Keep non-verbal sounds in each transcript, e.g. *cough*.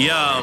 Yo,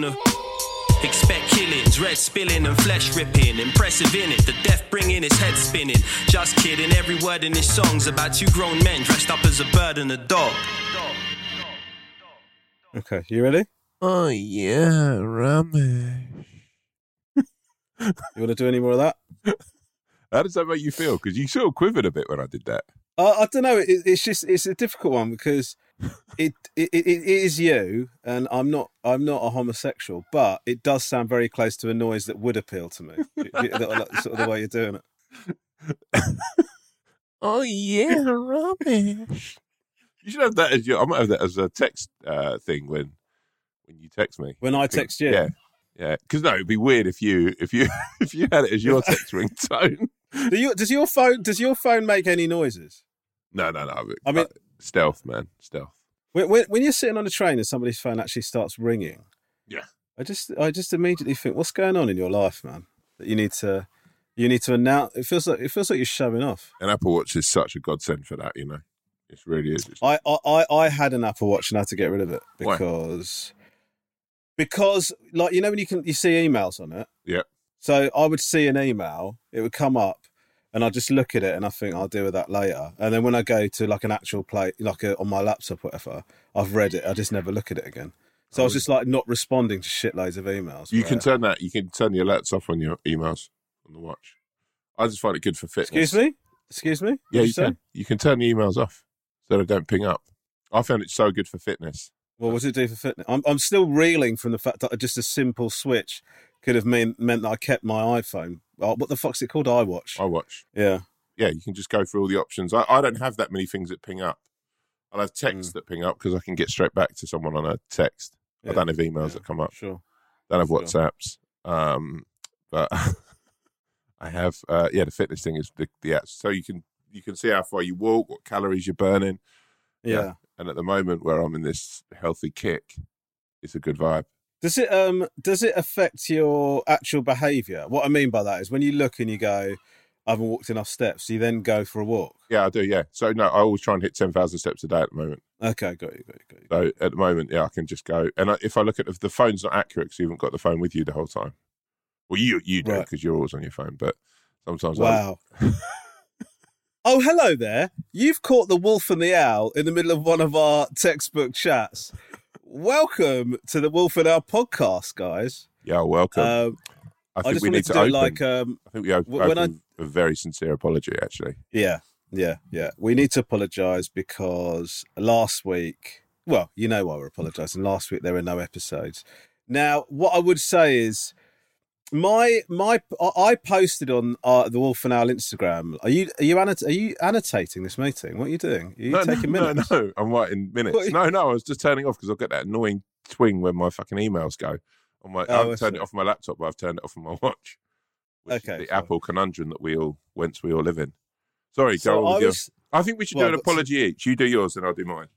a. Expect killings, red spilling and flesh ripping. Impressive in it, the death bringing his head spinning. Just kidding, every word in his song's about two grown men dressed up as a bird and a dog. Okay, you ready? Oh yeah, Romesh. *laughs* You want to do any more of that? How does that make you feel? Because you sort of quivered a bit when I did that. Uh, I don't know. It, it's just it's a difficult one because it, it it it is you, and I'm not I'm not a homosexual, but it does sound very close to a noise that would appeal to me. You- you- like, sort of the way you're doing it. *laughs* Oh yeah, rubbish. You should have that as your. I might have that as a text uh, thing when when you text me. When I text you, Yeah, yeah. Because no, it'd be weird if you if you *laughs* if you had it as your *laughs* text ringtone. Do you, does your phone does your phone make any noises? No, no, no. I mean- uh, stealth, man, stealth. When, when, when you're sitting on a train and somebody's phone actually starts ringing, Yeah. I just I just immediately think, what's going on in your life, man? That you need to you need to announce. It feels like it feels like you're showing off. An Apple Watch is such a godsend for that. You know, it really is. I, I, I had an Apple Watch and I had to get rid of it Why? because because like you know when you can you see emails on it. Yeah. So I would see an email, it would come up, and I just look at it and I think I'll deal with that later. And then when I go to like an actual play, like a, on my laptop, whatever, I've read it. I just never look at it again. So I was oh, just like not responding to shitloads of emails. You can turn that. You can turn the alerts off on your emails on the watch. I just find it good for fitness. Excuse me. Excuse me. Yeah, you say? can. You can turn the emails off so they don't ping up. I found it so good for fitness. Well, what does it do for fitness? I'm, I'm still reeling from the fact that just a simple switch could have mean, meant that I kept my iPhone. Oh, what the fuck's it called? iWatch. I watch. Yeah. Yeah, you can just go through all the options. I, I don't have that many things that ping up. I'll have texts Mm. that ping up because I can get straight back to someone on a text. yeah. I don't have emails Yeah, that come up. Sure. don't have Sure. WhatsApps. Um, but *laughs* I have. Uh, yeah, the fitness thing is the the apps. So you can you can see how far you walk, what calories you're burning. Yeah. And at the moment where I'm in this healthy kick, it's a good vibe. Does it um does it affect your actual behaviour? What I mean by that is when you look and you go, I haven't walked enough steps, you then go for a walk. Yeah, I do. Yeah. So no, I always try and hit ten thousand steps a day at the moment. Okay, got you, got you, got you. So at the moment, yeah, I can just go. And I, if I look at if the phone's not accurate because you haven't got the phone with you the whole time. Well, you you do Right. because you're always on your phone, but sometimes I, Wow. *laughs* oh, hello there. You've caught the wolf and the owl in the middle of one of our textbook chats. Welcome to the Wolf and Owl podcast, guys. yeah, welcome. Um, I I think just we need to to, open. like um, I think we open, when I- a very sincere apology. Actually, Yeah, yeah, yeah. We need to apologise because last week, well, you know why we're apologising. Last week there were no episodes. Now, what I would say is, my my I- I posted on uh, the Wolf and Owl Instagram. Are you are you annot- are you annotating this meeting? What are you doing? Are you no, taking no, minutes? No, no, I'm writing minutes. What- No, no, I was just turning off because I've got that annoying twing when my fucking emails go. On my, Oh, I I haven't turned it off my laptop, but I've turned it off on my watch. Okay, the fine. Apple conundrum that we all whence we all live in. Sorry, So go on I with your- was I think we should well, do an apology each. You do yours, and I'll do mine.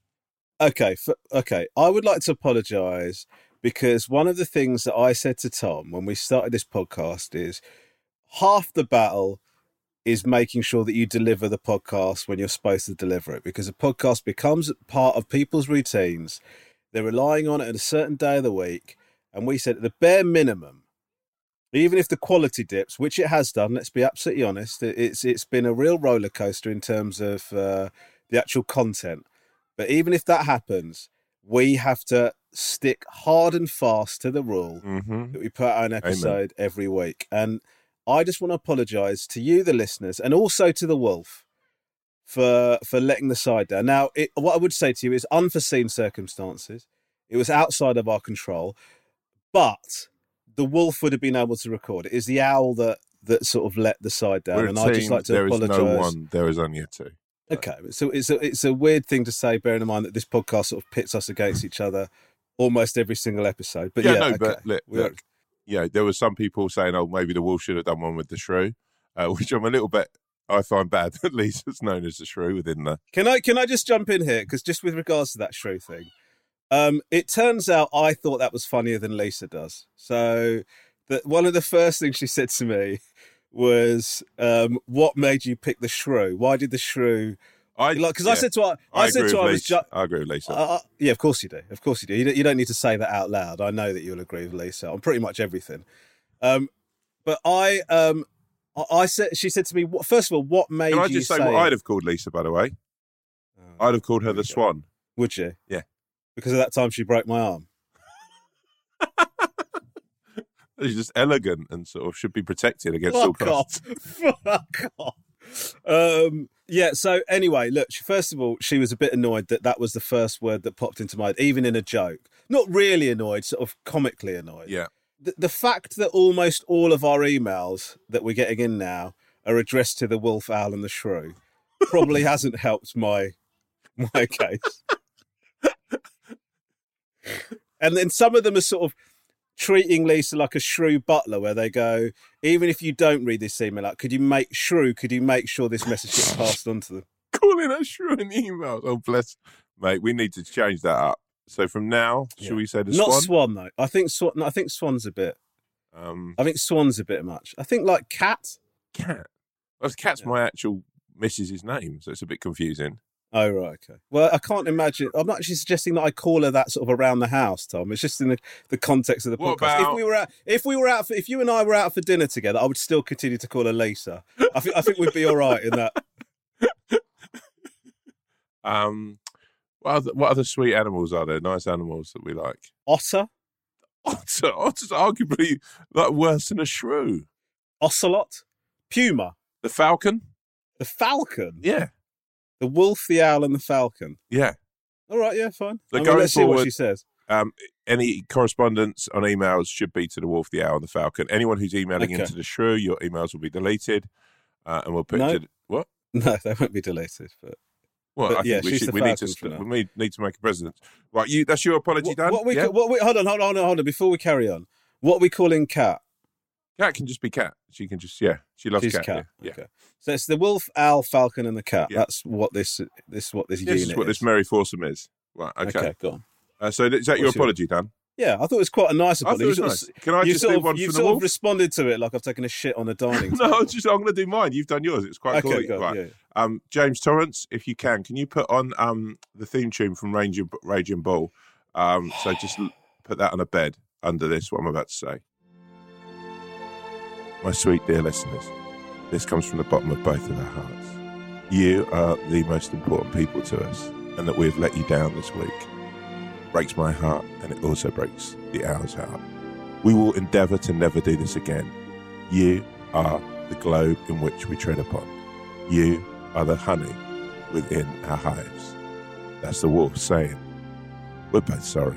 Okay, f okay. I would like to apologise because one of the things that I said to Tom when we started this podcast is half the battle is making sure that you deliver the podcast when you're supposed to deliver it because a podcast becomes part of people's routines. They're relying on it at a certain day of the week. And we said at the bare minimum, even if the quality dips, which it has done, let's be absolutely honest, it- it's it's been a real roller coaster in terms of uh, the actual content. But even if that happens, we have to stick hard and fast to the rule hmm that we put out an episode every week. And I just want to apologise to you, the listeners, and also to the wolf for for letting the side down. Now, it, what I would say to you is unforeseen circumstances. It was outside of our control, but the wolf would have been able to record. It is the owl that that sort of let the side down, and I just like to apologize. There is no one. There is only a two. Okay, so it's a it's a weird thing to say, bearing in mind that this podcast sort of pits us against each other almost every single episode. But yeah, no, okay. but look, look, yeah, there was some people saying, "Oh, maybe the Wolf should have done one with the shrew," uh, *laughs* which I'm a little bit. I find bad *laughs* that Lisa's known as the shrew within the. Can I can I just jump in here because just with regards to that shrew thing, um, it turns out I thought that was funnier than Lisa does. So that one of the first things she said to me was, um, "What made you pick the shrew? Why did the shrew?" I Like because I said to her, I, I, said to her, I was ju- I agree with Lisa. Uh, yeah, of course you do. Of course you do. You don't, you don't need to say that out loud. I know that you'll agree with Lisa on pretty much everything. Um, but I, um, I, I said, she said to me, what, first of all, what made Can I just say say what I'd have called Lisa? By the way, Oh, I'd have called her the. Swan. Would you? Yeah. Because of that time she broke my arm. She's just elegant and sort of should be protected against all Fuck off. costs. *laughs* Fuck off. Um, yeah. So anyway, look. She, first of all, she was a bit annoyed that that was the first word that popped into my head, even in a joke. Not really annoyed, sort of comically annoyed. Yeah, the, the fact that almost all of our emails that we're getting in now are addressed to the wolf owl and the shrew probably *laughs* hasn't helped my my case *laughs* and then some of them are sort of treating lisa like a shrew butler where they go even if you don't read this email out could you make shrew could you make sure this message gets passed on to them *laughs* calling her shrew in emails. Oh, bless, mate. We need to change that up. So from now, Yeah. shall we say the not Swan? swan though i think swan no, i think swan's a bit Um, i think swan's a bit much i think like cat cat. Well, cat's my actual missus's name, so it's a bit confusing. Oh right, okay. Well, I can't imagine. I'm not actually suggesting that I call her that sort of around the house, Tom. It's just in the, the context of the What podcast. about- If we were out, if we were out, for, if you and I were out for dinner together, I would still continue to call her Lisa. I think I think we'd be all right in that. *laughs* Um, what other, what other sweet animals are there? Nice animals that we like. Otter, Otter. Otter's arguably like worse than a shrew. ocelot, puma, The falcon. the falcon, Yeah, the wolf, the owl, and the falcon. yeah. All right, yeah, fine. So I mean, going let's see what she says. Um, any correspondence on emails should be to the wolf, the owl, and the falcon. Anyone who's emailing Okay. into the shrew, your emails will be deleted, uh, and we'll put No. what? *laughs* No, they won't be deleted. But Well, But I think yeah, we should. We need to. falcon for st- now. we need, need to make a president. Right, you. That's your apology what, done. what we yeah? what we hold on, hold on, hold on, hold on. Before we carry on, what are we calling cat? Cat can just be cat. She can just yeah. She loves She's cat. cat. Yeah. Okay. So it's the wolf, owl, falcon, and the cat. Yeah. That's what this this is what this This is what this Mary Foursome is. Right. Okay. Okay, go on. Uh, so is that your What's your- apology, Dan? Yeah, I thought it was quite a nice I thought apology. it was nice. of- Can I just do of, one you for the sort of responded to it like I've taken a shit on the dining *laughs* no. I'm just I'm going to do mine. You've done yours. It's quite okay, cool. right. yeah. Um, James Torrance, if you can, can you put on um the theme tune from Raging, Raging Bull? Um, so just put that on a bed under this. What I'm about to say. My sweet dear listeners, this comes from the bottom of both of our hearts. You are the most important people to us, and that we have let you down this week breaks my heart, and it also breaks the owl's heart. We will endeavour to never do this again. You are the globe in which we tread upon. You are the honey within our hives. That's the wolf saying, We're both sorry.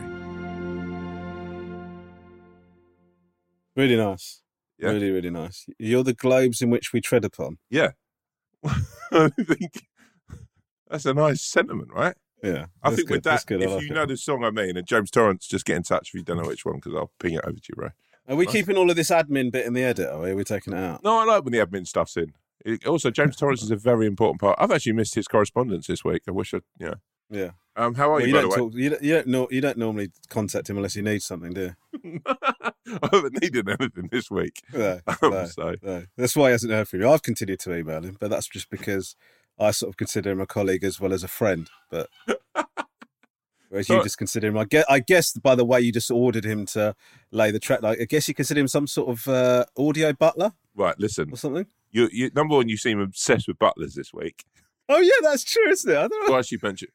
Really nice. Yeah. Really, really nice. You're the globes in which we tread upon. Yeah. *laughs* I think that's a nice sentiment, right? Yeah. I think good, with that. If like you it. know the song I mean, and James Torrance, just get in touch if you don't know which one, because I'll ping it over to you, bro. Are we Nice. keeping all of this admin bit in the edit, or are we taking it out? No, I like when the admin stuff's in. It- also, James *laughs* Torrance is a very important part. I've actually missed his correspondence this week. I wish I, yeah. Yeah. Um, how are Well, you, you by don't the way? talk. You don't. You don't, you don't normally contact him unless you need something, do you? *laughs* *laughs* I haven't needed anything this week. No, *laughs* Um, no, so no. That's why he hasn't heard from you. I've continued to email him, but that's just because I sort of consider him a colleague as well as a friend. But *laughs* whereas you just consider him, I guess, I guess by the way you just ordered him to lay the track, like I guess you consider him some sort of uh, audio butler right, listen. or something. You, you, number one, you seem obsessed with butlers this week. Oh yeah, that's true, isn't it? I don't know. Well, actually, mention.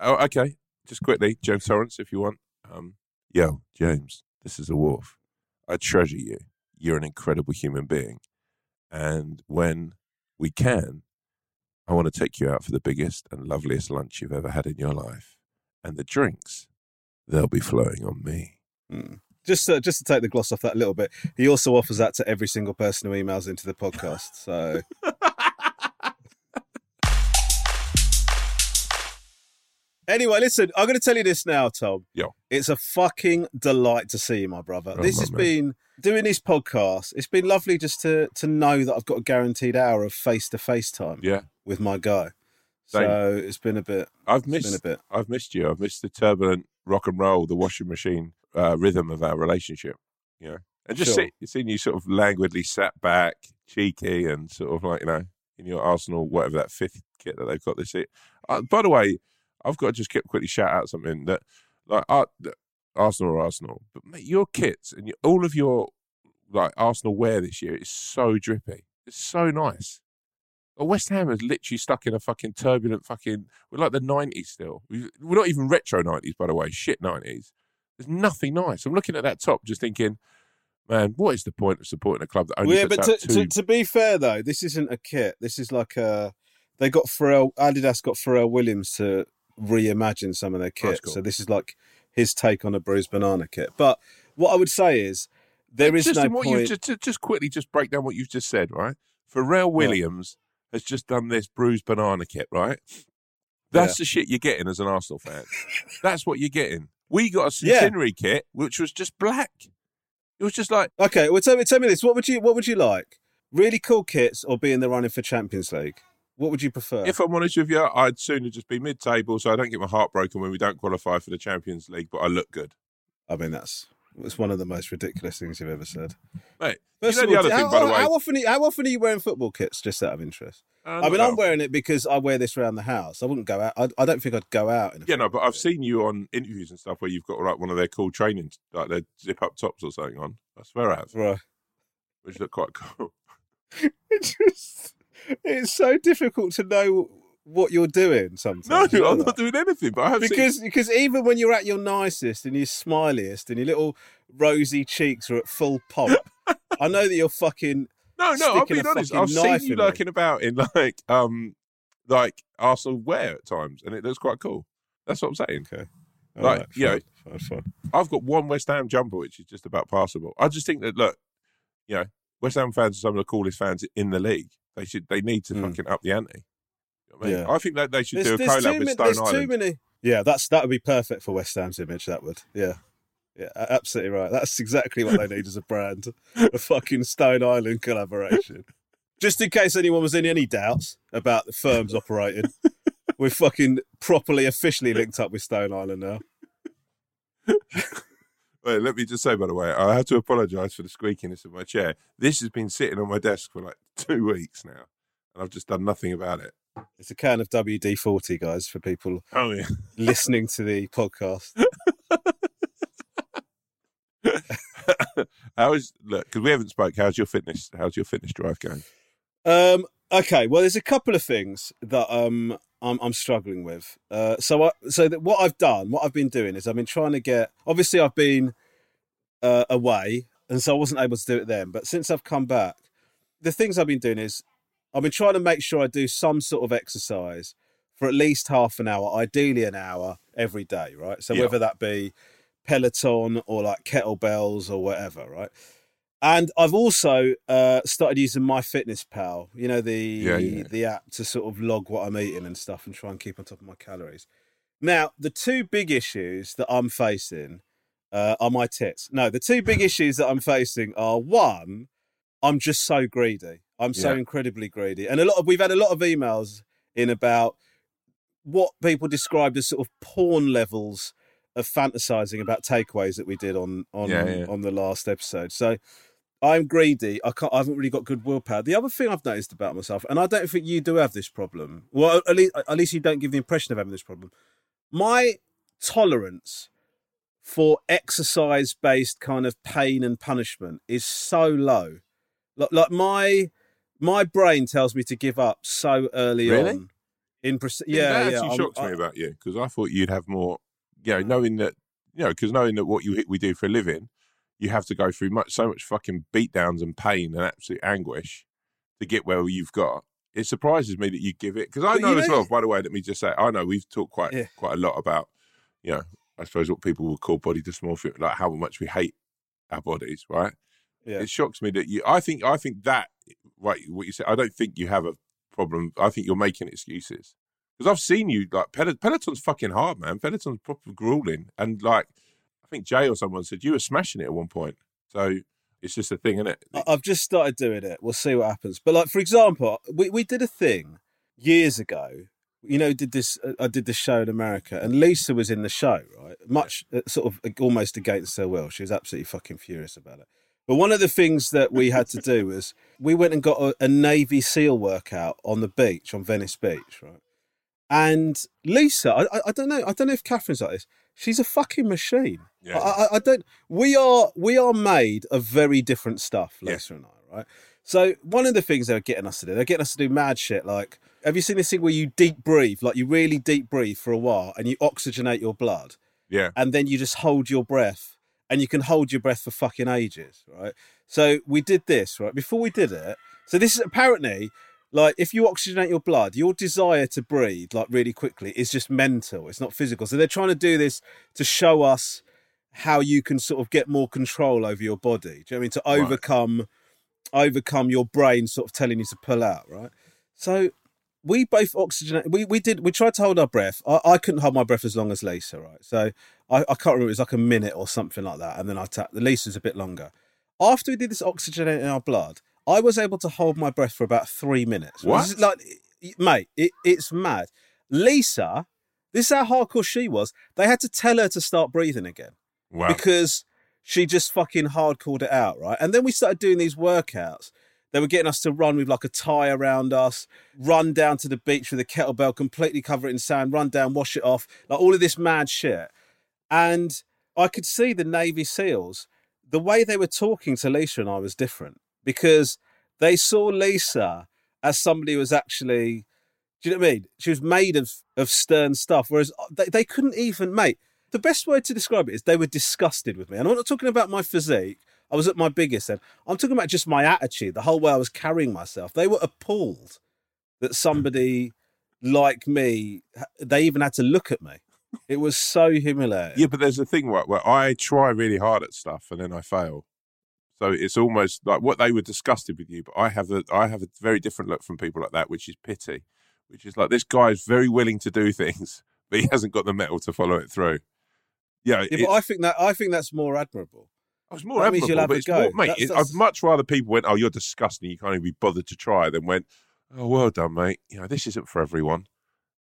Oh, okay. Just quickly, James Torrance, if you want. Um, yo, James, this is a wolf. I treasure you. You're an incredible human being. And when we can, I want to take you out for the biggest and loveliest lunch you've ever had in your life. And the drinks, they'll be flowing on me. Mm. Just to, just to take the gloss off that a little bit, he also offers that to every single person who emails into the podcast. So *laughs* Anyway, listen, I'm going to tell you this now, Tom. Yeah. It's a fucking delight to see you, my brother. Oh, this has man. been doing this podcast. It's been lovely just to to know that I've got a guaranteed hour of face to face time Yeah. with my guy. Same. So it's been a bit. I've been a missed bit. I've missed you. I've missed the turbulent rock and roll, the washing machine uh, rhythm of our relationship. You know, and just Sure. see, seeing you sort of languidly sat back, cheeky, and sort of like you know in your Arsenal whatever that fifth kit that they've got this year. Uh, by the way, I've got to just quickly shout out something that like uh, Arsenal or Arsenal, but mate, your kits and your, all of your like Arsenal wear this year is so drippy. It's so nice. But West Ham is literally stuck in a fucking turbulent fucking. We're like the nineties still. We- We're not even retro nineties, by the way. Shit nineties. There's nothing nice. I'm looking at that top, just thinking, man, what is the point of supporting a club that only Well, yeah, puts but out to, two? to, to be fair though, this isn't a kit. This is like a. They got Pharrell. Adidas got Pharrell Williams to reimagine some of their That's kits. cool. So this is like his take on a bruised banana kit. But what I would say is there is just no what point. you just, just quickly just break down what you've just said, right? Pharrell Williams has just done this bruised banana kit, right? That's the shit you're getting as an Arsenal fan. That's what you're getting. We got a Yeah. centenary kit which was just black. It was just like Okay, well tell me tell me this. What would you what would you like? Really cool kits or be in the running for Champions League? What would you prefer? If I'm honest with you, I'd sooner just be mid-table, so I don't get my heart broken when we don't qualify for the Champions League, but I look good, I mean that's it's one of the most ridiculous things you've ever said. mate. First you of all, the other how, thing, by the way. how often are you, how often are you wearing football kits? Just out of interest. Uh, I mean, I'm wearing it because I wear this around the house. I wouldn't go out. I, I don't think I'd go out. In a Yeah, no, but I've kit. seen you on interviews and stuff where you've got like one of their cool training, like their zip-up tops or something on. I swear I have, Right. which look quite cool. *laughs* It's just it's so difficult to know what you're doing sometimes. No, I'm not doing anything, but I have seen. because because even when you're at your nicest and your smiliest and your little rosy cheeks are at full pomp, I know that you're fucking No, no, being a honest. I've seen you in me. lurking about in *laughs* like um like Arsenal wear at times, and it looks quite cool. That's what I'm saying. okay. Like, All right, you know, fine, fine, fine. I've got one West Ham jumper which is just about passable. I just think that look, you know, West Ham fans are some of the coolest fans in the league. They should they need to Mm. fucking up the ante. You know I, mean? Yeah. I think that they should There's, do a collab with Stone there's too Island. many. Yeah, that's that would be perfect for West Ham's image. That would. Yeah. Yeah, absolutely right. That's exactly what they need as a brand. A *laughs* fucking Stone Island collaboration. Just in case anyone was in any doubts about the firms operating, we're fucking properly officially linked up with Stone Island now. *laughs* Wait, let me just say, by the way, I have to apologise for the squeakiness of my chair. This has been sitting on my desk for like *laughs* two weeks now, and I've just done nothing about it. It's a can of WD 40, guys, for people Oh yeah. *laughs* listening to the podcast. How's look? Because we haven't spoke. How's your fitness? How's your fitness drive going? Um, okay, well, there's a couple of things that um I'm, I'm struggling with. Uh, so I, so that what I've done, what I've been doing is I've been trying to get. Obviously, I've been uh, away, and so I wasn't able to do it then. But since I've come back, the things I've been doing is I've been trying to make sure I do some sort of exercise for at least half an hour, ideally an hour every day, right? So Yeah. whether that be Peloton or like kettlebells or whatever, right? And I've also uh, started using MyFitnessPal, you know, the Yeah, yeah. the app to sort of log what I'm eating and stuff and try and keep on top of my calories. Now, the two big issues that I'm facing uh, are my tits. No, the two big *laughs* issues that I'm facing are one, I'm just so greedy. I'm so Yeah. incredibly greedy, and a lot of we've had a lot of emails in about what people described as sort of porn levels of fantasizing about takeaways that we did on on on the last episode. So I'm greedy. I can't. I haven't really got good willpower. The other thing I've noticed about myself, and I don't think you do have this problem. Well, at least at least you don't give the impression of having this problem. My tolerance for exercise based kind of pain and punishment is so low. Like, like my my brain tells me to give up so early Really? on. In pres- Yeah, yeah, that yeah. actually I'm- shocks me about you because I thought you'd have more. You know, mm. knowing that you know, because knowing that what you we do for a living, you have to go through much so much fucking beatdowns and pain and absolute anguish to get where you've got. It surprises me that you give it because I But know you as well. By the way, let me just say, I know we've talked quite Yeah. quite a lot about, you know, I suppose what people would call body dysmorphia, like how much we hate our bodies, right? Yeah. It shocks me that you. I think I think that right. What you said, I don't think you have a problem. I think you're making excuses because I've seen you like Pel- Peloton's fucking hard, man. Peloton's proper grueling, and like I think Jay or someone said you were smashing it at one point. So it's just a thing, isn't it? I've just started doing it. We'll see what happens. But like for example, we we did a thing years ago. You know, did this? uh, I did this show in America, and Lisa was in the show, right? Much uh, sort of almost against her will. She was absolutely fucking furious about it. But one of the things that we had to do *laughs* was we went and got a, a Navy SEAL workout on the beach on Venice Beach, right? And Lisa, I, I- I don't know, I don't know if Catherine's like this. She's a fucking machine. Yeah. I, I, I don't. We are we are made of very different stuff, Yeah. Lisa and I, right? So one of the things they're getting us to do, they're getting us to do mad shit. Like, have you seen this thing where you deep breathe, like you really deep breathe for a while, and you oxygenate your blood, yeah, and then you just hold your breath, and you can hold your breath for fucking ages, right? So we did this, right? Before we did it, so this is apparently like if you oxygenate your blood, your desire to breathe like really quickly is just mental. It's not physical. So they're trying to do this to show us how you can sort of get more control over your body. Do you know what I mean? To Right. overcome overcome your brain sort of telling you to pull out, right? So we both oxygenate. We we did. We tried to hold our breath. I, I couldn't hold my breath as long as Lisa, right? So I, I can't remember. It was like a minute or something like that. And then I tapped. The Lisa's a bit longer. After we did this oxygenating our blood, I was able to hold my breath for about three minutes. What? Like, mate, it, it's mad. Lisa, this is how hardcore she was. They had to tell her to start breathing again wow. because she just fucking hardcored it out, right? And then we started doing these workouts. They were getting us to run with like a tie around us, run down to the beach with a kettlebell, completely cover it in sand, run down, wash it off, like all of this mad shit. And I could see the Navy SEALs, the way they were talking to Lisa and I was different because they saw Lisa as somebody who was actually, do you know what I mean? She was made of, of stern stuff, whereas uh, they, they couldn't even, mate, the best way to describe it is they were disgusted with me. And I'm not talking about my physique. I was at my biggest then. I'm talking about just my attitude, the whole way I was carrying myself. They were appalled that somebody like me, they even had to look at me. It was so humiliating. Yeah, but there's a thing where I try really hard at stuff and then I fail. So it's almost like what they were disgusted with you, but I have a I have a very different look from people like that, which is pity, which is like this guy is very willing to do *laughs* things, but he hasn't got the metal to follow it through. Yeah, Yeah, but I think that I think that's more admirable. Oh, I was more that means you'll admirable, have but a it's go. more, mate. That's- that's- I'd much rather people went, "Oh, you're disgusting. You can't even be bothered to try," than went, "Oh, well done, mate. You know, this isn't for everyone."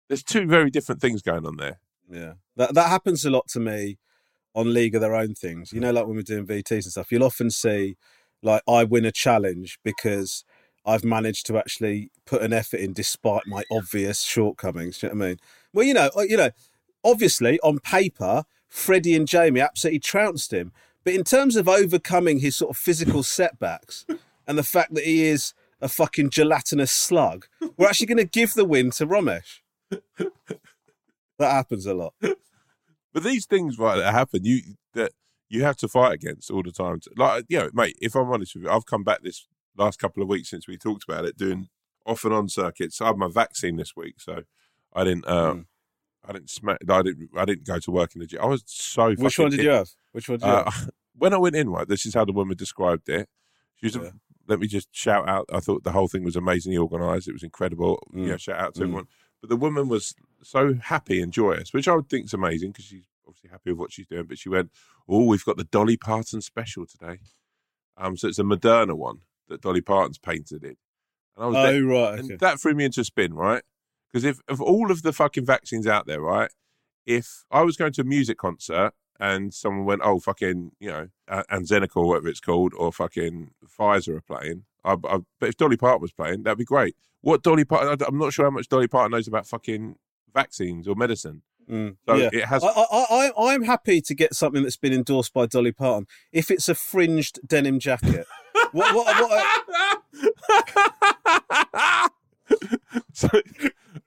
There's two very different things going on there. Yeah, that that happens a lot to me on League of Their Own things. You know, like when we're doing VTs and stuff, you'll often see like I win a challenge because I've managed to actually put an effort in despite my obvious shortcomings. Do you know what I mean? Well, you know, uh, you know, obviously on paper, Freddie and Jamie absolutely trounced him, but in terms of overcoming his sort of physical setbacks *laughs* and the fact that he is a fucking gelatinous slug, we're actually going to give the win to Romesh. *laughs* That happens a lot. But these things, right, that happen, you that you have to fight against all the time. Like, you know, mate, if I'm honest with you, I've come back this last couple of weeks since we talked about it, doing off and on circuits. I had my vaccine this week, so I didn't. Uh, Mm. I didn't smack. I didn't. I didn't go to work in the gym. I was so. Which one did you have? Which one did you Uh, have? *laughs* when I went in, right, this is how the woman described it. She was. a- let me just shout out. I thought the whole thing was amazingly organised. It was incredible. Mm. Yeah, shout out to Mm. everyone. But the woman was so happy and joyous, which I would think is amazing because she's obviously happy with what she's doing. But she went, "Oh, we've got the Dolly Parton special today." Um, so it's a Moderna one that Dolly Parton's painted in, and I was Oh there- right, and okay. that threw me into a spin, right? Because if of all of the fucking vaccines out there, right? If I was going to a music concert and someone went, "Oh, fucking," you know, uh, Anzenica or whatever it's called, or fucking Pfizer are playing, I, I, but if Dolly Parton was playing, that'd be great. What Dolly Parton? I'm not sure how much Dolly Parton knows about fucking vaccines or medicine. Mm, So yeah. it has. I, I, I, I'm happy to get something that's been endorsed by Dolly Parton if it's a fringed denim jacket. *laughs* what, what, what, *laughs* so,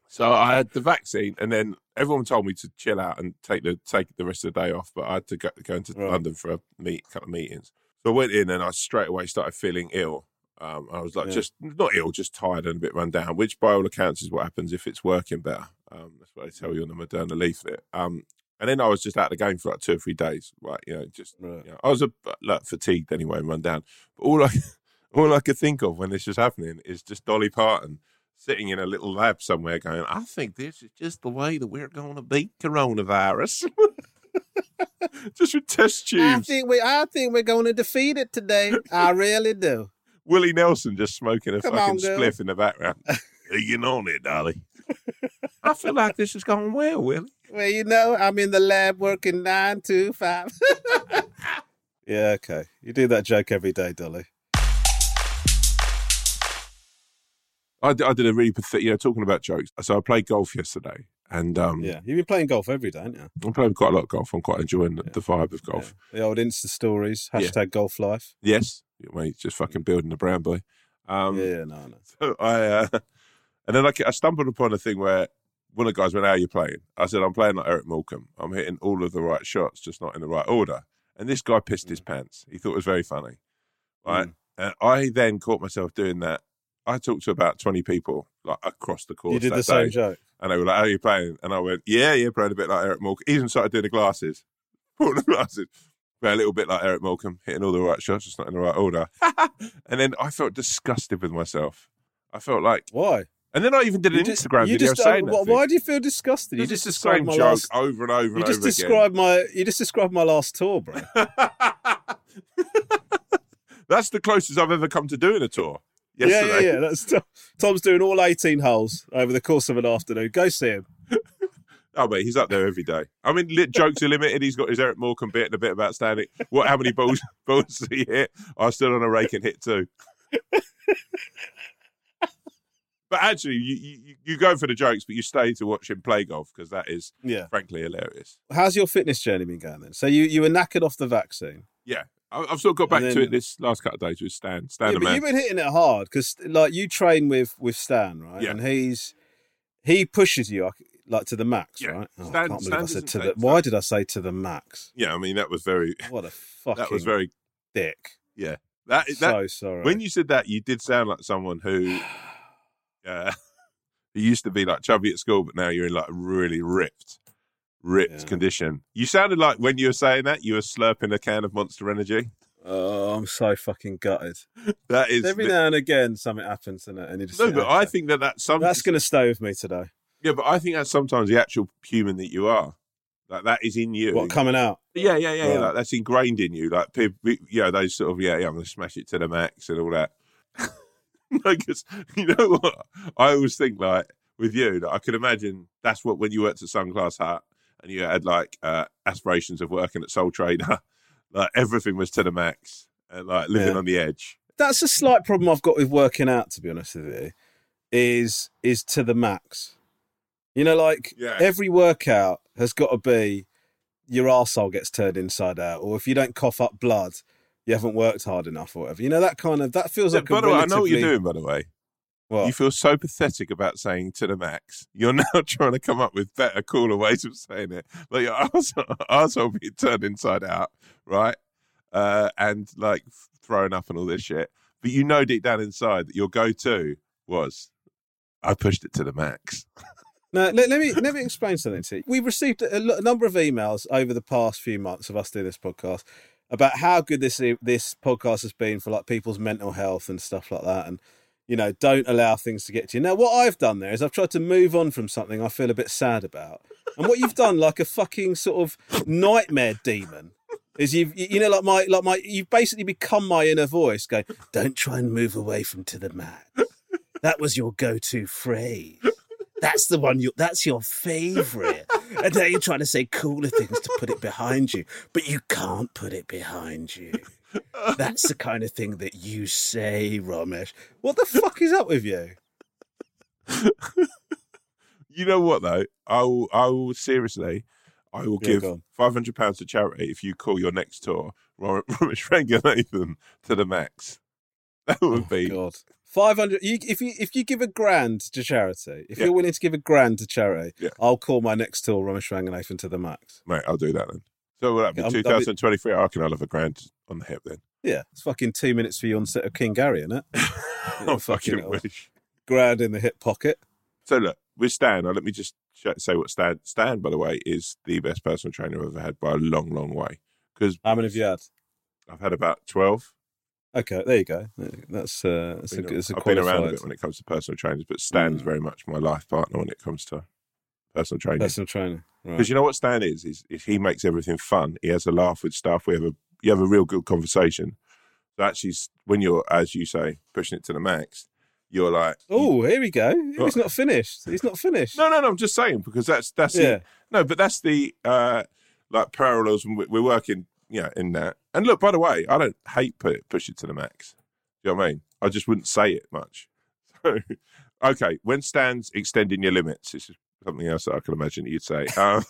So I had the vaccine, and then everyone told me to chill out and take the take the rest of the day off. But I had to go, go into Right. London for a meet, couple of meetings. So I went in, and I straight away started feeling ill. Um, I was like, Yeah. just not ill, just tired and a bit run down. Which, by all accounts, is what happens if it's working better. Um, that's what they tell you on the Moderna leaflet. Um, and then I was just out of the game for like two or three days. Right, you know, just Right. you know, I was a like, fatigued anyway and run down. But all I *laughs* all I could think of when this was happening is just Dolly Parton sitting in a little lab somewhere going, I think this is just the way that we're going to beat coronavirus. *laughs* just with test tubes. I think we I think we're going to defeat it today. I *laughs* really do. Willie Nelson just smoking a Come fucking on, spliff in the background. You on it, Dolly? I feel like this is going well, Willie. Well, you know, I'm in the lab working nine to five. *laughs* yeah, okay. You do that joke every day, Dolly. I did a really pathetic, you know, talking about jokes. So I played golf yesterday and um, Yeah, you've been playing golf every day, haven't you? I'm playing quite a lot of golf. I'm quite enjoying the, the vibe of golf. Yeah. The old Insta stories, Yeah. hashtag golf life. Yes, mate, just fucking building the brown boy. Um, yeah, no, no. *laughs* So I, uh, and then I, I stumbled upon a thing where one of the guys went, "How are you playing?" I said, "I'm playing like Eric Morecambe. I'm hitting all of the right shots, just not in the right order." And this guy pissed his mm. pants. He thought it was very funny, right? Mm. And I then caught myself doing that. I talked to about twenty people like across the course. You did that the same day. joke. And they were like, How are you playing? And I went, Yeah, yeah, playing a bit like Eric Morecambe. Even started doing the glasses. *laughs* On the glasses. Play a little bit like Eric Morecambe, hitting all the right shots, just not in the right order. *laughs* and then I felt disgusted with myself. I felt like, Why? And then I even did an You just- Instagram you video just, saying uh, that. wh- thing. Why do you feel disgusted? You Because just same described my last. over and over and You just over described my. You just described my last tour, bro. *laughs* That's the closest I've ever come to doing a tour. yeah, Yesterday. yeah, yeah. That's Tom, Tom's doing all 18 holes over the course of an afternoon. Go see him. *laughs* Oh, mate, he's up there every day. I mean, lit jokes are limited. He's got his Eric Morecambe bit and a bit about standing. What? How many balls *laughs* balls did he hit? I stood on a rake and hit two. But actually, you, you you go for the jokes, but you stay to watch him play golf because that is Yeah. frankly hilarious. How's your fitness journey been going then? So you, you were knackered off the vaccine. Yeah, I- I've sort of got back And to it this last couple of days with Stan. Stan yeah, but man. you've been hitting it hard because, like, you train with with Stan, right? Yeah. And he's he pushes you like to the max, Yeah. right? Oh, Stan- I can't believe Stan I said to the. Why did I say to the max? yeah, I mean that was very What a fucking *laughs* that was very dick. Yeah. That that so sorry. when you said that you did sound like someone who *sighs* *sighs* uh, *laughs* who used to be like chubby at school, but now you're in like really ripped, ripped Yeah. condition. You sounded like when you were saying that you were slurping a can of Monster Energy. oh, I'm so fucking gutted. *laughs* That is Every now and again, something happens, and and you just no, but I think that that's some. that's going to stay with me today. yeah, but I think that's sometimes the actual human that you are. Like that is in you. What coming out? yeah, yeah, yeah, yeah. Like that's ingrained in you. Like people, you know, those sort of yeah, yeah. I'm going to smash it to the max and all that. *laughs* Because you know what, I always think like with you that I could imagine that's what when you worked at Sunglass Hut and you had like uh, aspirations of working at Sole Trader, *laughs* like everything was to the max and like living Yeah. on the edge. That's a slight problem I've got with working out. To be honest with you, is is to the max. You know, like Yeah. every workout has got to be your arsehole gets turned inside out, or if you don't cough up blood, you haven't worked hard enough, or whatever. You know that kind of that feels Yeah, like. by a the way, I know what you're doing. By the way, What? you feel so pathetic about saying to the max. You're *laughs* now trying to come up with better, cooler ways of saying it. Like your *laughs* arsehole, arsehole being turned inside out, right? Uh, and like throwing up and all this shit. But you know deep down inside that your go-to was, I pushed it to the max. Now, *laughs* let, let me let me explain something to you. We've received a, a number of emails over the past few months of us doing this podcast about how good this this podcast has been for like people's mental health and stuff like that, and you know, don't allow things to get to you. Now, what I've done there is I've tried to move on from something I feel a bit sad about, and what you've done, like a fucking sort of nightmare demon. Is you've you know like my like my you've basically become my inner voice going don't try and move away from to the mat that was your go-to phrase that's the one you that's your favorite and now you're trying to say cooler things to put it behind you but you can't put it behind you that's the kind of thing that you say Romesh what the fuck is up with you You know what though? I will. I will seriously. I will Yeah, give five hundred pounds to charity if you call your next tour *laughs* Romesh Ranganathan to the max. That would Oh, be god Five hundred. You, if you if you give a grand to charity, if Yeah. you're willing to give a grand to charity, Yeah. I'll call my next tour Romesh Ranganathan to the max. Mate, I'll do that then. So will that be I'm- I'll be- 2023? I reckon I'll have a grand on the hip then. Yeah, it's fucking two minutes for you on set of King Gary, isn't it? *laughs* I fucking wish. Grand in the hip pocket. So look, with Stan, now let me just say what Stan. Stan, by the way, is the best personal trainer I've ever had by a long, long way. Because How many have you had? I've had about twelve. Okay, there you go. That's uh, that's a, Been- that's a I've been around a bit when it comes to personal trainers, but Stan's Mm. very much my life partner when it comes to personal training. personal trainer. Right. Because you know what Stan is, is is he makes everything fun. He has a laugh with stuff. We have a you have a real good conversation. So actually, when you're as you say pushing it to the max, you're like, Oh, here we go. He's What? not finished. He's not finished. no, no, no. I'm just saying because that's that's Yeah. the, no, but that's the uh like parallels. We're working, know, in that. And look, by the way, I don't hate put it, push it to the max. Do you know what I mean? I just wouldn't say it much. *laughs* So, okay, when Stan's extending your limits, this is something else that I can imagine you'd say. Um,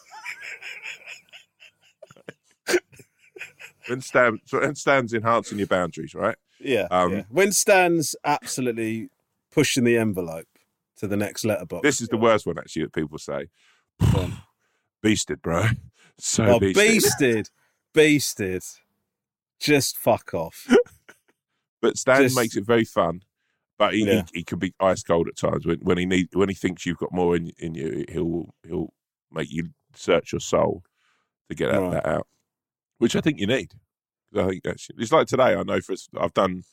when Stan's when Stan's enhancing your boundaries, right? Yeah, Um, yeah. When Stan's absolutely pushing the envelope to the next letterbox. This is the worst one actually that people say. *sighs* Beasted, bro. *laughs* So Oh, beasted. beasted, beasted. Just fuck off. *laughs* But Stan Just- makes it very fun. But he, Yeah. he he can be ice cold at times when, when he need when he thinks you've got more in in you. He'll he'll make you search your soul to get that, Right. that out, which I think you need. I think that's it's like today. I know for I've done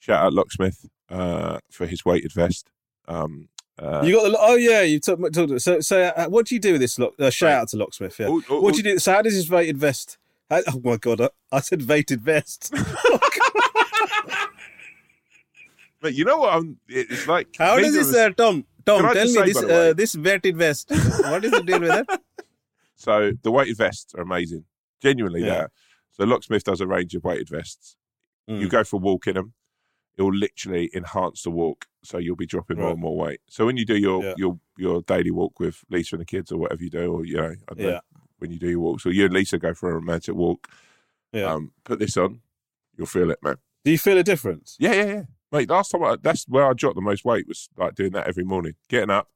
shout out Locksmith uh, for his weighted vest. Um, uh, you got the oh yeah, you took talked so so. Uh, what do you do with this? Lock, uh, shout Right. out to Locksmith. Yeah. all- all- what do you do? So how does his weighted vest? How, oh my god, I, I said weighted vest. *laughs* But you know what? I'm, it's like How does neither this, of uh, Tom? Tom, tell me say, this by the way- uh, this weighted vest. what is the deal with that? *laughs* So the weighted vests are amazing. Genuinely, Yeah. there. So Locksmith does a range of weighted vests. You Mm. go for a walk in them, it will literally enhance the walk, so you'll be dropping more and more weight. So when you do your Yeah. your your daily walk with Lisa and the kids, or whatever you do, or you know, I don't know, Yeah. When you do your walk, so you and Lisa go for a romantic walk. Yeah. Um, put this on, you'll feel it, man. Do you feel a difference? Yeah, yeah, yeah. Mate, last time I, that's where I dropped the most weight was like doing that every morning, getting up,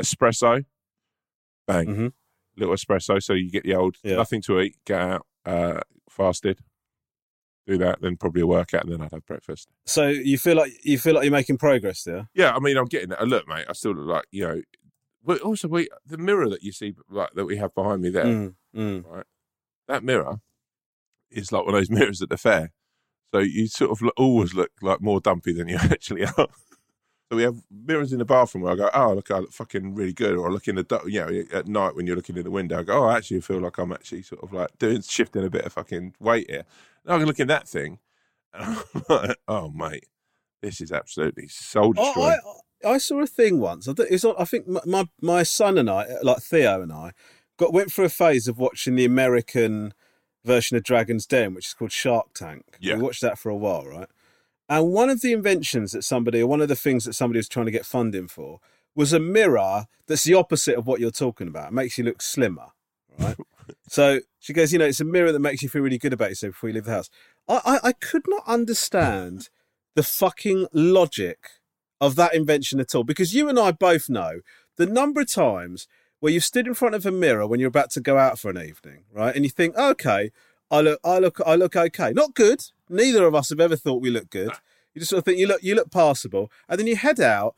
espresso, bang, Mhm. little espresso, so you get the old Yeah. nothing to eat, get out, uh, fasted, do that, then probably a workout, and then I'd have breakfast. So you feel like you feel like you're making progress there. Yeah, I mean, I'm getting it. Look, mate, I still look like you know. But also, we the mirror that you see, like that we have behind me there, Mm, mm. that mirror is like one of those *laughs* mirrors at the fair. So you sort of look, always look like more dumpy than you *laughs* actually are. So we have mirrors in the bathroom where I go, oh, look, I look fucking really good. Or I look in the, you know, at night when you're looking in the window, I go, oh, I actually feel like I'm actually sort of like doing, shifting a bit of fucking weight here. And I can look in that thing and *laughs* I'm like, oh, mate, this is absolutely soul destroying. I, I saw a thing once. I think, on, I think my, my my son and I, uh, like Theo and I, got went through a phase of watching the American version of Dragon's Den, which is called Shark Tank. Yeah. We watched that for a while, right? And one of the inventions that somebody, or one of the things that somebody was trying to get funding for, was a mirror that's the opposite of what you're talking about. It makes you look slimmer, right? *laughs* so she goes, you know, it's a mirror that makes you feel really good about yourself before you leave the house. I, I, I could not understand the fucking logic of that invention at all because you and I both know the number of times where you've stood in front of a mirror when you're about to go out for an evening, right? And you think, okay, I look, I look, I look okay. Not good. Neither of us have ever thought we look good. You just sort of think you look, you look passable, and then you head out,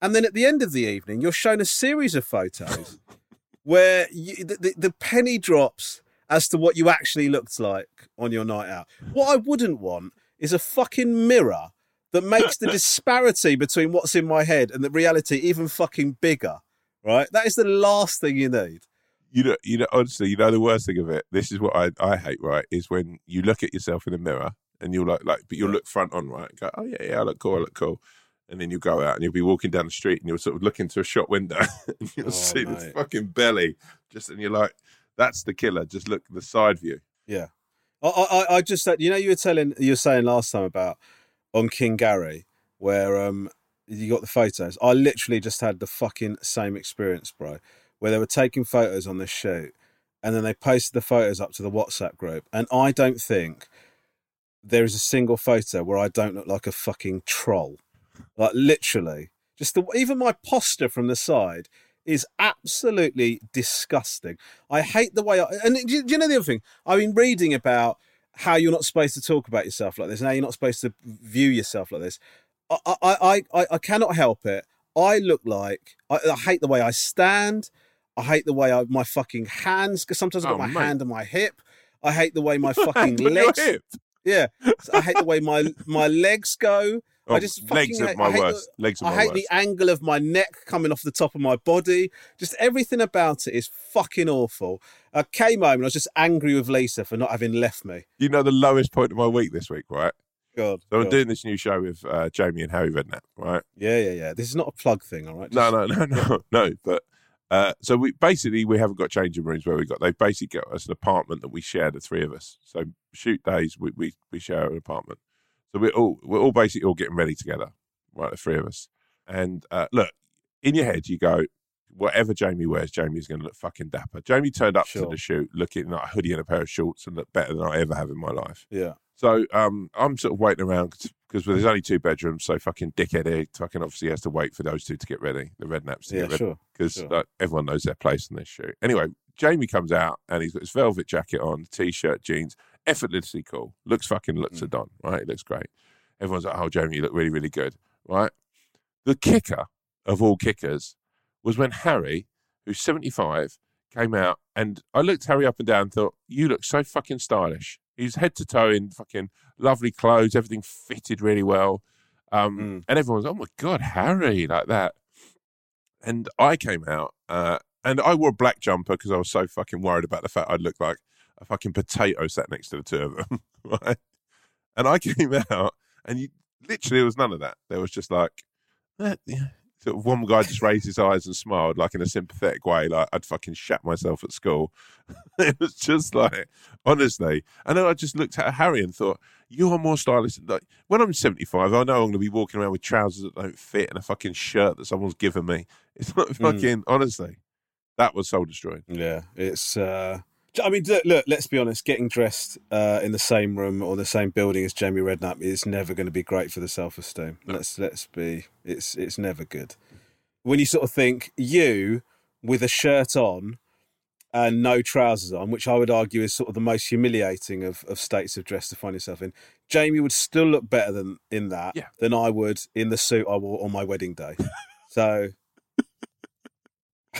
and then at the end of the evening, you're shown a series of photos *laughs* where you, the, the, the penny drops as to what you actually looked like on your night out. What I wouldn't want is a fucking mirror that makes the *laughs* disparity between what's in my head and the reality even fucking bigger. Right? That is the last thing you need. you know, you know, honestly, you know, the worst thing of it. This is what I, I hate. Right, is when you look at yourself in the mirror and you'll like, like, but you'll look front on, right? Go, oh yeah, yeah, I look cool, I look cool. And then you go out and you'll be walking down the street and you'll sort of look into a shop window *laughs* and you'll Oh, see this fucking belly, just and you're like, that's the killer. Just look the side view. Yeah. I, I, I just said, you know, you were telling, you were saying last time about on King Gary, where um you got the photos. I literally just had the fucking same experience, bro, where they were taking photos on this shoot and then they posted the photos up to the WhatsApp group. And I don't think there is a single photo where I don't look like a fucking troll. Like literally, just the, even my posture from the side is absolutely disgusting. I hate the way I and do you, do you know the other thing? I've been reading about how you're not supposed to talk about yourself like this, and how you're not supposed to view yourself like this. I I I, I, I cannot help it. I look like I, I hate the way I stand. I hate the way I, my fucking hands. Because sometimes I've got Oh, my mate. hand on my hip. I hate the way my *laughs* fucking legs. Yeah, *laughs* I hate the way my my legs go. Oh, I just legs are my worst. legs are I my hate worst. the angle of my neck coming off the top of my body. Just everything about it is fucking awful. I came home and I was just angry with Lisa for not having left me. You know the lowest point of my week this week, right? God. So I'm doing this new show with uh, Jamie and Harry Redknapp, right? Yeah, yeah, yeah. This is not a plug thing, all right? No, no, no, *laughs* no, no. But uh, so we basically we haven't got changing rooms where we got. They basically got us an apartment that we share, the three of us. So shoot days, we we, we share an apartment. So we're all we're all basically all getting ready together, right? The three of us. And uh, look, in your head, you go, whatever Jamie wears, Jamie's going to look fucking dapper. Jamie turned up to the shoot looking like a hoodie and a pair of shorts and looked better than I ever have in my life. Yeah. So um, I'm sort of waiting around because there's only two bedrooms. So fucking dickhead here fucking obviously has to wait for those two to get ready, the Redknapps to Yeah, get ready, sure. because sure. like, everyone knows their place in this shoot. Anyway, Jamie comes out and he's got his velvet jacket on, t-shirt, jeans, effortlessly cool. Looks fucking looks Mm. a don, right? It looks great. Everyone's like, "Oh, Jamie, you look really, really good," right? The kicker of all kickers was when Harry, who's 75, came out and I looked Harry up and down and thought, You look so fucking stylish. He's head to toe in fucking lovely clothes, everything fitted really well. Um, Mm. And everyone's, Oh my God, Harry, like that. And I came out uh, and I wore a black jumper because I was so fucking worried about the fact I'd look like a fucking potato sat next to the two of them. *laughs* right? And I came out and you literally, there was none of that. There was just like, eh, yeah. Sort of one guy just raised his eyes and smiled, like in a sympathetic way, like I'd fucking shat myself at school. *laughs* it was just like, honestly. And then I just looked at Harry and thought, you are more stylish. Like when I'm 75, I know I'm going to be walking around with trousers that don't fit and a fucking shirt that someone's given me. *laughs* It's not fucking, honestly, that was soul destroying. Yeah, it's. uh I mean, look, look, let's be honest. Getting dressed uh, in the same room or the same building as Jamie Redknapp is never going to be great for the self-esteem. Let's let's be. It's it's never good. When you sort of think you with a shirt on and no trousers on, which I would argue is sort of the most humiliating of, of states of dress to find yourself in. Jamie would still look better than in that Yeah. than I would in the suit I wore on my wedding day. so *laughs*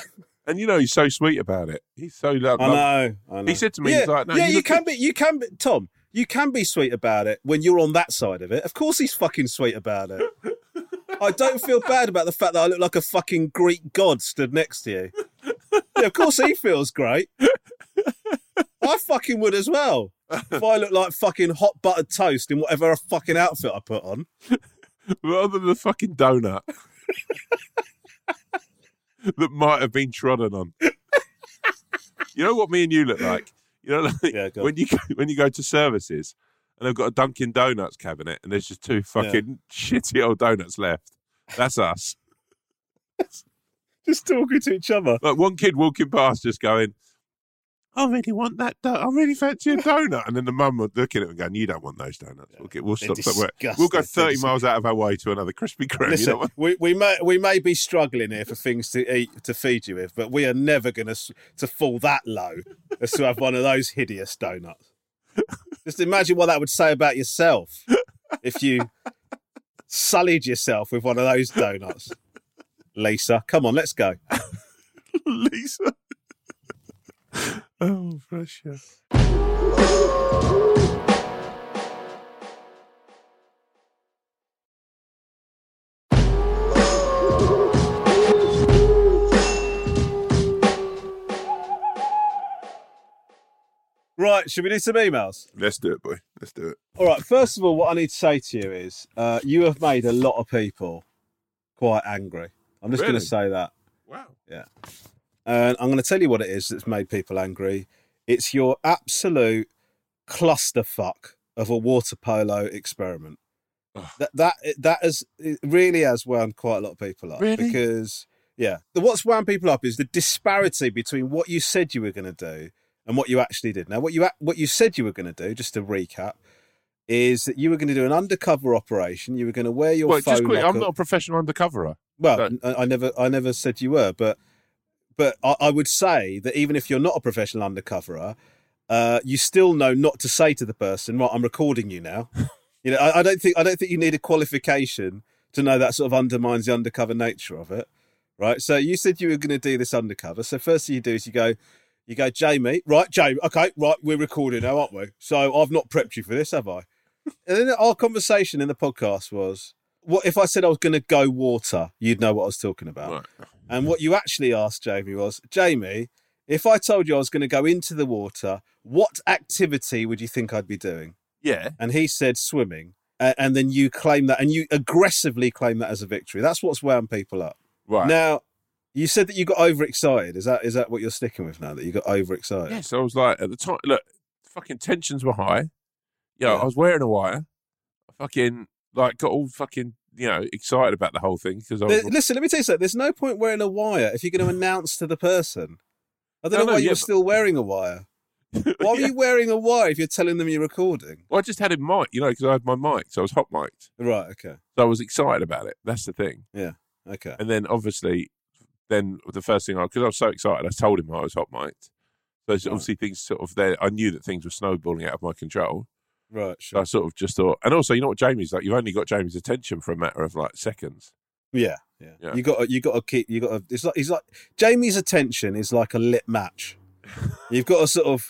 And you know, he's so sweet about it. He's so lovely. I know, I know. He said to me, yeah, he's like, no, yeah, you you, can good." be, you can be, Tom, you can be sweet about it when you're on that side of it. Of course, he's fucking sweet about it. *laughs* I don't feel bad about the fact that I look like a fucking Greek god stood next to you. Yeah, of course, he feels great. I fucking would as well. If I look like fucking hot buttered toast in whatever fucking outfit I put on. *laughs* rather than a fucking donut *laughs* that might have been trodden on. *laughs* you know what me and you look like? You know, like Yeah, when you go, when you go to services and they've got a Dunkin' Donuts cabinet and there's just two fucking *laughs* shitty old donuts left. That's us. *laughs* Just talking to each other. Like one kid walking past, just going, "I really want that. Do- I really fancy a *laughs* donut." And then the mum would look at it and going, "You don't want those donuts. We'll, get, we'll stop somewhere. We'll go thirty miles out of our way to another Krispy Kreme. you Listen, know we, we may we may be struggling here for things to eat to feed you with, but we are never going to to fall that low as to have one of those hideous donuts. Just imagine what that would say about yourself if you sullied yourself with one of those donuts. Lisa, come on, let's go. *laughs* Lisa. Oh, precious. Right, should we do some emails? Let's do it, boy. Let's do it. All right. First of all, what I need to say to you is, uh, you have made a lot of people quite angry. I'm just going to say that. Wow. And I'm going to tell you what it is that's made people angry. It's your absolute clusterfuck of a water polo experiment. That that that has it really has wound quite a lot of people up. Really? Because yeah, the what's wound people up is the disparity between what you said you were going to do and what you actually did. Now, what you what you said you were going to do, just to recap, is that you were going to do an undercover operation. You were going to wear your Well, phone. just quick, I'm not a professional undercoverer. Well, I, I never, I never said you were, but, but I, I would say that even if you're not a professional undercoverer, uh, you still know not to say to the person, "Right, I'm recording you now." *laughs* you know, I, I don't think, I don't think you need a qualification to know that sort of undermines the undercover nature of it, right? So you said you were going to do this undercover. So first thing you do is you go, you go, Jamie, right, Jamie, okay, right, we're recording now, aren't we? So I've not prepped you for this, have I? And then our conversation in the podcast was, what if I said I was going to go water? You'd know what I was talking about. Right. And what you actually asked Jamie was, Jamie, if I told you I was going to go into the water, what activity would you think I'd be doing? Yeah. And he said swimming. And then you claim that, and you aggressively claim that as a victory. That's what's wound people up. Right. Now, you said that you got overexcited. Is that is that what you're sticking with now? That you got overexcited? Yes, I was like at the time. Look, fucking tensions were high. Yeah, Yeah. I was wearing a wire. I fucking like got all fucking you know excited about the whole thing because I was. Listen, let me tell you something. There's no point wearing a wire if you're going *laughs* to announce to the person. I don't No, know no, why yeah, you're but- still wearing a wire. *laughs* Why were Yeah. you wearing a wire if you're telling them you're recording? Well, I just had a mic, you know, because I had my mic, so I was hot mic'd. Right. Okay. So I was excited about it. That's the thing. Yeah. Okay. And then obviously, then the first thing I, because I was so excited, I told him I was hot mic'd. So Right. obviously things sort of there. I knew that things were snowballing out of my control. Right. So I sort of just thought, and also, you know what Jamie's like? You've only got Jamie's attention for a matter of like seconds. Yeah. Yeah. Yeah. You got. You got to keep. You got. to It's like. He's like. Jamie's attention is like a lit match. You've got to sort of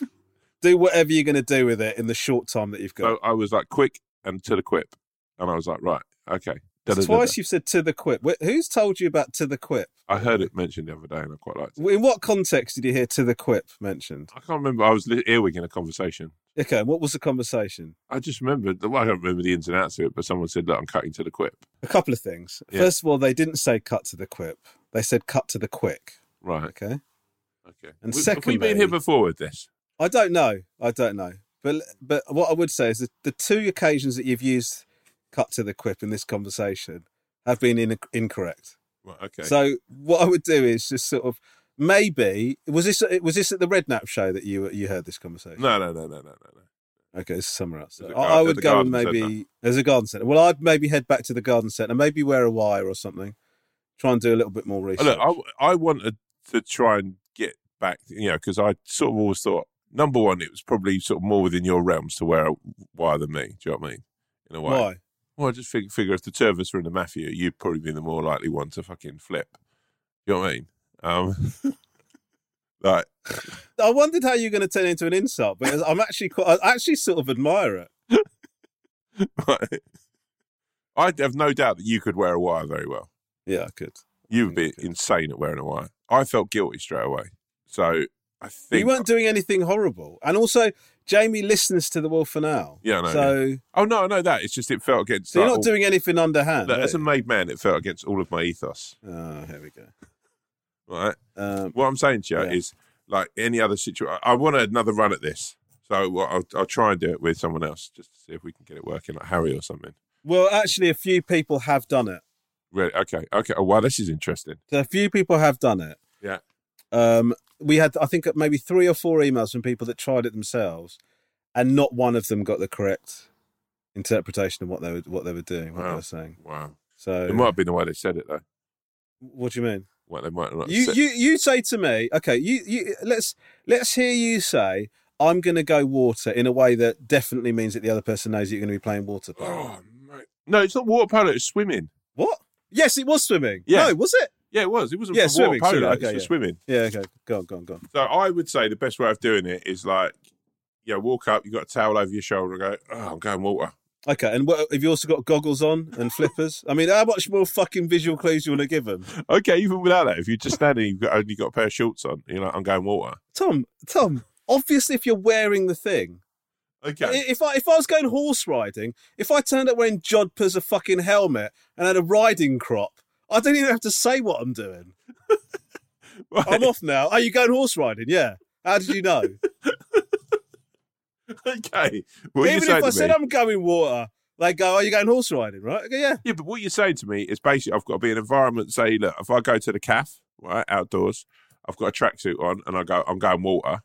do whatever you're going to do with it in the short time that you've got. So I was like quick and to the quip. And I was like, right, okay. It's twice you've said to the quip. Who's told you about to the quip? I heard it mentioned the other day and I quite liked it. In what context did you hear to the quip mentioned? I can't remember. I was earwigging a conversation. Okay, what was the conversation? I just remembered, well, I don't remember the ins and outs of it, but someone said, look, I'm cutting to the quip. A couple of things. Yeah. First of all, they didn't say cut to the quip. They said cut to the quick. Right. Okay. Okay. And We- Have we been here before with this? I don't know. I don't know. But but what I would say is that the two occasions that you've used cut to the quip in this conversation have been in, incorrect. Right. Okay. So what I would do is just sort of maybe was this was this at the Redknapp show that you you heard this conversation? no, no, no, no, no, no, no. Okay, this is somewhere else. I, I would go and maybe there's a garden centre. Well, I'd maybe head back to the garden centre, maybe wear a wire or something. Try and do a little bit more Oh, research. Look, I, I wanted to try and get back, you know, because I sort of always thought, number one, it was probably sort of more within your realms to wear a wire than me. Do you know what I mean? In a way. Why? Well, I just fig- figure if the two of us were in the mafia, you'd probably be the more likely one to fucking flip. You know what I mean? Um, *laughs* like, *laughs* I wondered how you're going to turn into an insult, but I'm actually quite, I actually sort of admire it. *laughs* I have no doubt that you could wear a wire very well. Yeah, I could. You would be insane at wearing a wire. I felt guilty straight away. So I think. You weren't doing anything horrible, and also Jamie listens to the Wolf and Owl. Yeah, I know, So, oh, no, I know that. It's just it felt against. so you're like, not all- doing anything underhand. Look, as a made man, it felt against all of my ethos. oh, here we go. Right. Um, What I'm saying to you Yeah. is like any other situation. I want another run at this. So I'll, I'll try and do it with someone else just to see if we can get it working, like Harry or something. well, actually, a few people have done it. Really? Okay. Okay. Oh, wow. This is interesting. So a few people have done it. Yeah. Um, we had, I think, maybe three or four emails from people that tried it themselves, and not one of them got the correct interpretation of what they were what they were doing, what they Wow. were saying. Wow. So, It might have been the way they said it though. what do you mean? What they might not. You said. you you say to me, okay, you you let's let's hear you say, I'm going to go water in a way that definitely means that the other person knows that you're going to be playing water polo. Oh, mate. No, it's not water polo. It's swimming. What? Yes, it was swimming. Yeah. No, was it? Yeah, it was. It wasn't Yeah, for swimming, water polo. swimming, it's okay, for yeah. swimming. Yeah. Okay. Go on. Go on. Go on. So I would say the best way of doing it is like, you know, walk up, you got a towel over your shoulder, and go, oh, I'm going water. Okay. And what, have you also got goggles on and flippers? I mean, how much more fucking visual clues do you want to give them? Okay, even without that, if you're just standing, you've got, only got a pair of shorts on, you're like, I'm going water. Tom, Tom. Obviously, if you're wearing the thing, Okay. If I if I was going horse riding, if I turned up wearing jodhpurs, a fucking helmet, and had a riding crop, I don't even have to say what I'm doing. *laughs* Right. I'm off now. Are you going horse riding? Yeah. How did you know? *laughs* okay. What Even if I said me, I'm going water, they go, "Are you going horse riding?" Right? I go, yeah. yeah, but what you're saying to me is basically I've got to be in an environment. Say, look, if I go to the calf, right, outdoors, I've got a tracksuit on, and I go, I'm going water.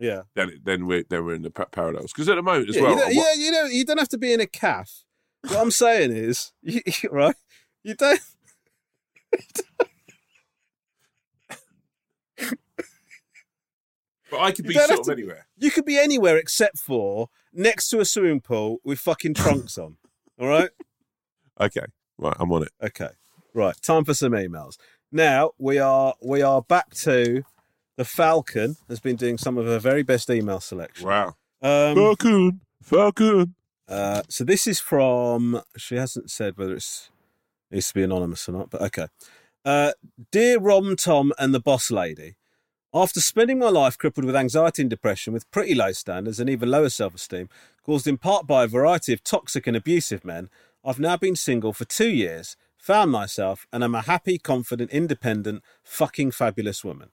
Yeah. then then we're then we're in the pa- parallels. Because at the moment as yeah, well, you yeah, you don't. You don't have to be in a calf. What I'm saying is, *laughs* you, you- right? You don't. But I could be sort of to- anywhere. You could be anywhere except for next to a swimming pool with fucking trunks on. All right. *laughs* Okay, right, I'm on it. Okay. Right. Time for some emails. Now we are we are back to the Falcon has been doing some of her very best email selection. Wow, Um, Falcon, Falcon. uh, so this is from. She hasn't said whether it's needs to be anonymous or not, but okay. Uh, dear Rom, Tom, and the Boss Lady. After spending my life crippled with anxiety and depression, with pretty low standards and even lower self-esteem, caused in part by a variety of toxic and abusive men, I've now been single for two years, found myself, and I'm a happy, confident, independent, fucking fabulous woman.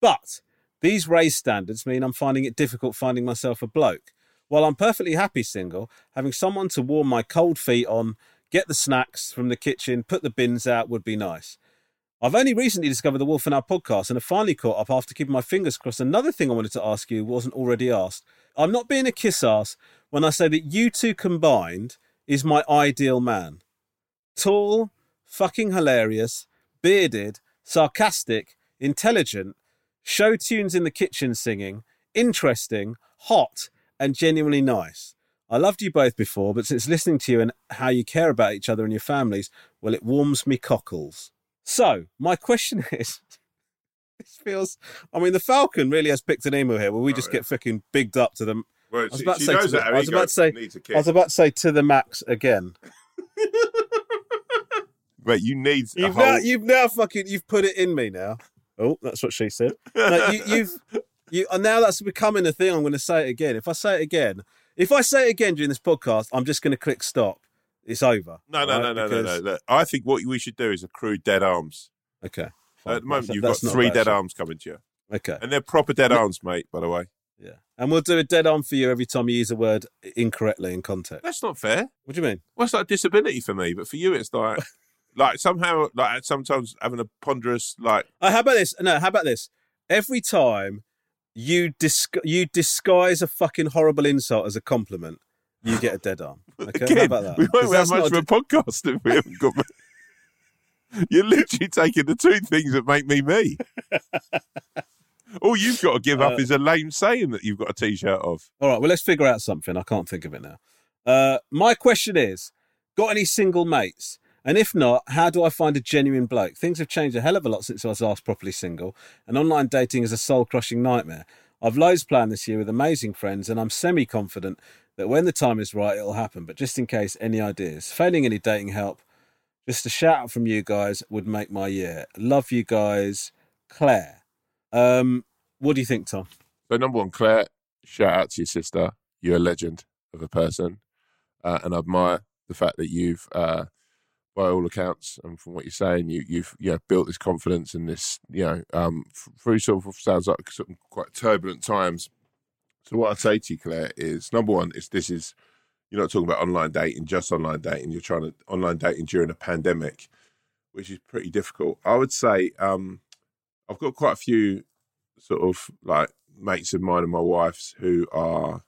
But these raised standards mean I'm finding it difficult finding myself a bloke. While I'm perfectly happy single, having someone to warm my cold feet on, get the snacks from the kitchen, put the bins out would be nice. I've only recently discovered the Wolf and Owl podcast and have finally caught up after keeping my fingers crossed. Another thing I wanted to ask you wasn't already asked. I'm not being a kiss ass when I say that you two combined is my ideal man. Tall, fucking hilarious, bearded, sarcastic, intelligent, show tunes in the kitchen singing, interesting, hot, and genuinely nice. I loved you both before, but since listening to you and how you care about each other and your families, well, it warms me cockles. So, my question *laughs* is this feels, I mean, the Falcon really has picked an email here where we Oh, just yeah. get fucking bigged up to them. Well, was about to say to the- I was about to say- needs a I kick. was about to say to the max again. *laughs* Mate, you need You've whole. now, you've now fucking, you've put it in me now. Oh, that's what she said. No, you, you've, you, and now that's becoming a thing. I'm going to say it again. If I say it again, if I say it again during this podcast, I'm just going to click stop. It's over. no, no, right? no, no, no, no, Because- no. I think what we should do is accrue dead arms. Okay. fine. At the moment, That's- you've that's got three dead shout. arms coming to you, Okay. and they're proper dead arms, mate. By the way, Yeah. And we'll do a dead arm for you every time you use a word incorrectly in context. that's not fair. What do you mean? What's that disability for me? But for you, it's like, *laughs* like somehow, like sometimes having a ponderous, like Uh, how about this? No, how about this? Every time you dis- you disguise a fucking horrible insult as a compliment, you get a dead arm. *laughs* Okay, how Again, about that? we won't have much of a podcast if we haven't got. You're literally taking the two things that make me me. All you've got to give up Uh, is a lame saying that you've got a t-shirt of. All right, well, let's figure out something. I can't think of it now. Uh, my question is Got any single mates? And if not, how do I find a genuine bloke? Things have changed a hell of a lot since I was last properly single, and online dating is a soul crushing nightmare. I've loads planned this year with amazing friends, and I'm semi confident that when the time is right, it'll happen. But just in case, any ideas? Failing any dating help, just a shout out from you guys would make my year. Love you guys, Claire. Um, what do you think, Tom? So number one, Claire, shout out to your sister. You're a legend of a person, uh, and I admire the fact that you've, uh, by all accounts, and from what you're saying, you, you've you know, built this confidence and this, you know, um, through sort of sounds like some quite turbulent times. So what I'd say to you, Claire, is number one is this is you're not talking about online dating, just online dating. You're trying to online dating during a pandemic, which is pretty difficult. I would say um, I've got quite a few sort of like mates of mine and my wife's who are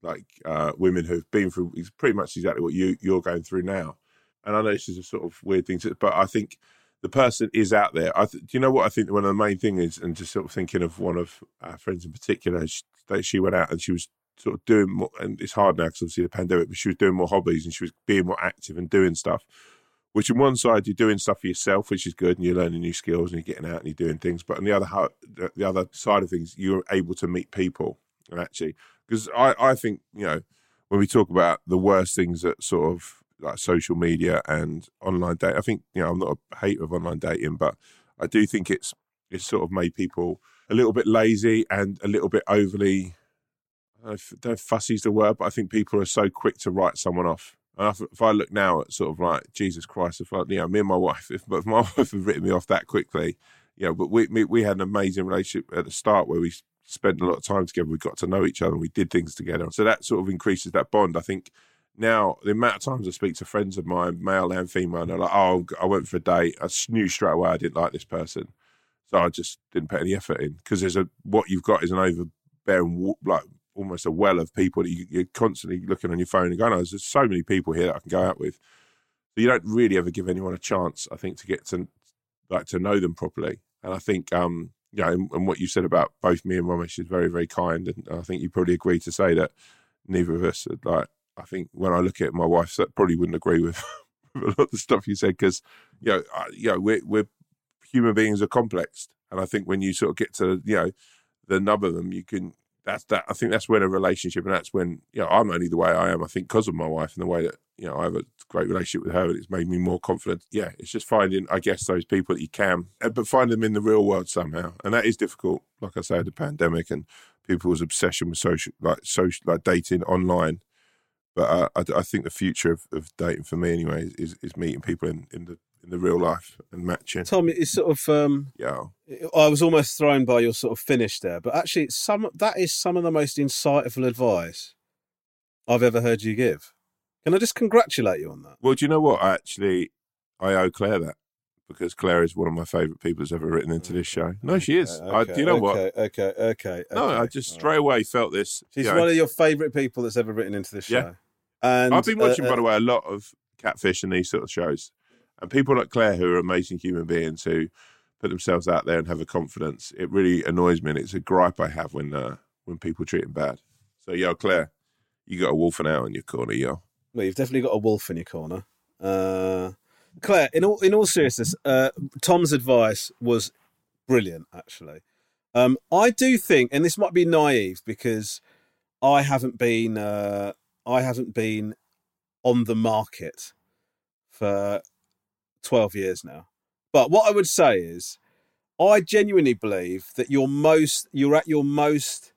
like uh, women who've been through pretty much exactly what you you're going through now. And I know this is a sort of weird thing to, but I think the person is out there. I th- do you know what I think? One of the main thing is, and just sort of thinking of one of our friends in particular, she, that she went out and she was sort of doing more, and it's hard now because obviously the pandemic, but she was doing more hobbies and she was being more active and doing stuff. Which, on one side, you're doing stuff for yourself, which is good, and you're learning new skills and you're getting out and you're doing things. But on the other the, the other side of things, you're able to meet people and actually, because I, I think you know when we talk about the worst things that sort of like social media and online dating, I think you know I'm not a hater of online dating, but I do think it's it's sort of made people a little bit lazy and a little bit overly. I don't know if, is the word, but I think people are so quick to write someone off. And if, if I look now at sort of like Jesus Christ, if I, you know, me and my wife, if, *laughs* if my wife had written me off that quickly, you know, but we, we we had an amazing relationship at the start where we spent a lot of time together. We got to know each other and we did things together. So that sort of increases that bond. I think now the amount of times I speak to friends of mine, male and female, and they're like, "Oh, I went for a date. I knew straight away I didn't like this person, so I just didn't put any effort in because there's a what you've got is an over bearing like almost a well of people that you, you're constantly looking on your phone and going, oh, there's so many people here that I can go out with. So you don't really ever give anyone a chance, I think, to get to like to know them properly. And I think, um, you know, and, and what you said about both me and Romesh is very, very kind. And I think you probably agree to say that neither of us, are, like, I think when I look at my wife, that probably wouldn't agree with *laughs* a lot of the stuff you said because, you know, I, you know, we're, we're human beings are complex, and I think when you sort of get to, you know, the nub of them, you can. That's that. I think that's when a relationship, and that's when you know I'm only the way I am. I think because of my wife and the way that you know I have a great relationship with her, and it's made me more confident. Yeah, it's just finding, I guess, those people that you can, uh, but find them in the real world somehow, and that is difficult. Like I say, the pandemic and people's obsession with social, like social, like dating online. But uh, I, I think the future of, of dating for me, anyway, is, is meeting people in, in the in the real life and matching. Tom, it's sort of. Um, Yeah, I was almost thrown by your sort of finish there, but actually, some that is some of the most insightful advice I've ever heard you give. Can I just congratulate you on that? Well, do you know what? I actually I owe Claire that because Claire is one of my favourite people that's ever written into this show. No, she is. I, do you know what? okay, Okay, okay, No. I just straight away felt this. She's you know. one of your favourite people that's ever written into this show. Yeah. And I've been watching, uh, by the way, a lot of Catfish and these sort of shows, and people like Claire who are amazing human beings who put themselves out there and have a confidence. It really annoys me, and it's a gripe I have when uh, when people treat them bad. So, yo, Claire, you got a Wolf and Owl in your corner, yo. Well, you've definitely got a wolf in your corner. Uh, Claire, in all in all seriousness, uh, Tom's advice was brilliant. Actually, um, I do think, and this might be naive because I haven't been uh, I haven't been on the market for twelve years now. But what I would say is, I genuinely believe that you're most you're at your most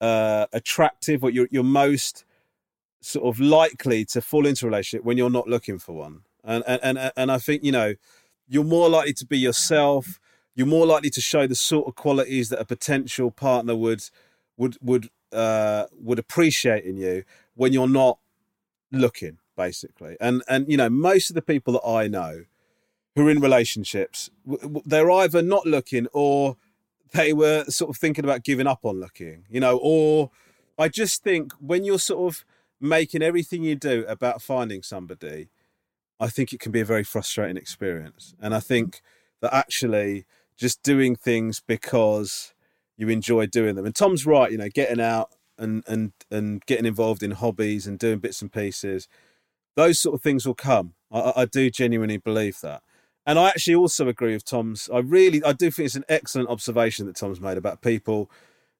uh, attractive, or you're you're most sort of likely to fall into a relationship when you're not looking for one. And and and, and I think you know you're more likely to be yourself. You're more likely to show the sort of qualities that a potential partner would would would uh, would appreciate in you when you're not looking, basically. And and you know most of the people that I know who are in relationships, they're either not looking or they were sort of thinking about giving up on looking. You know, or I just think when you're sort of making everything you do about finding somebody, I think it can be a very frustrating experience. And I think that actually just doing things because you enjoy doing them. And Tom's right, you know, getting out and and and getting involved in hobbies and doing bits and pieces, those sort of things will come. I, I- do genuinely believe that. And I actually also agree with Tom's. I really, I do think it's an excellent observation that Tom's made about people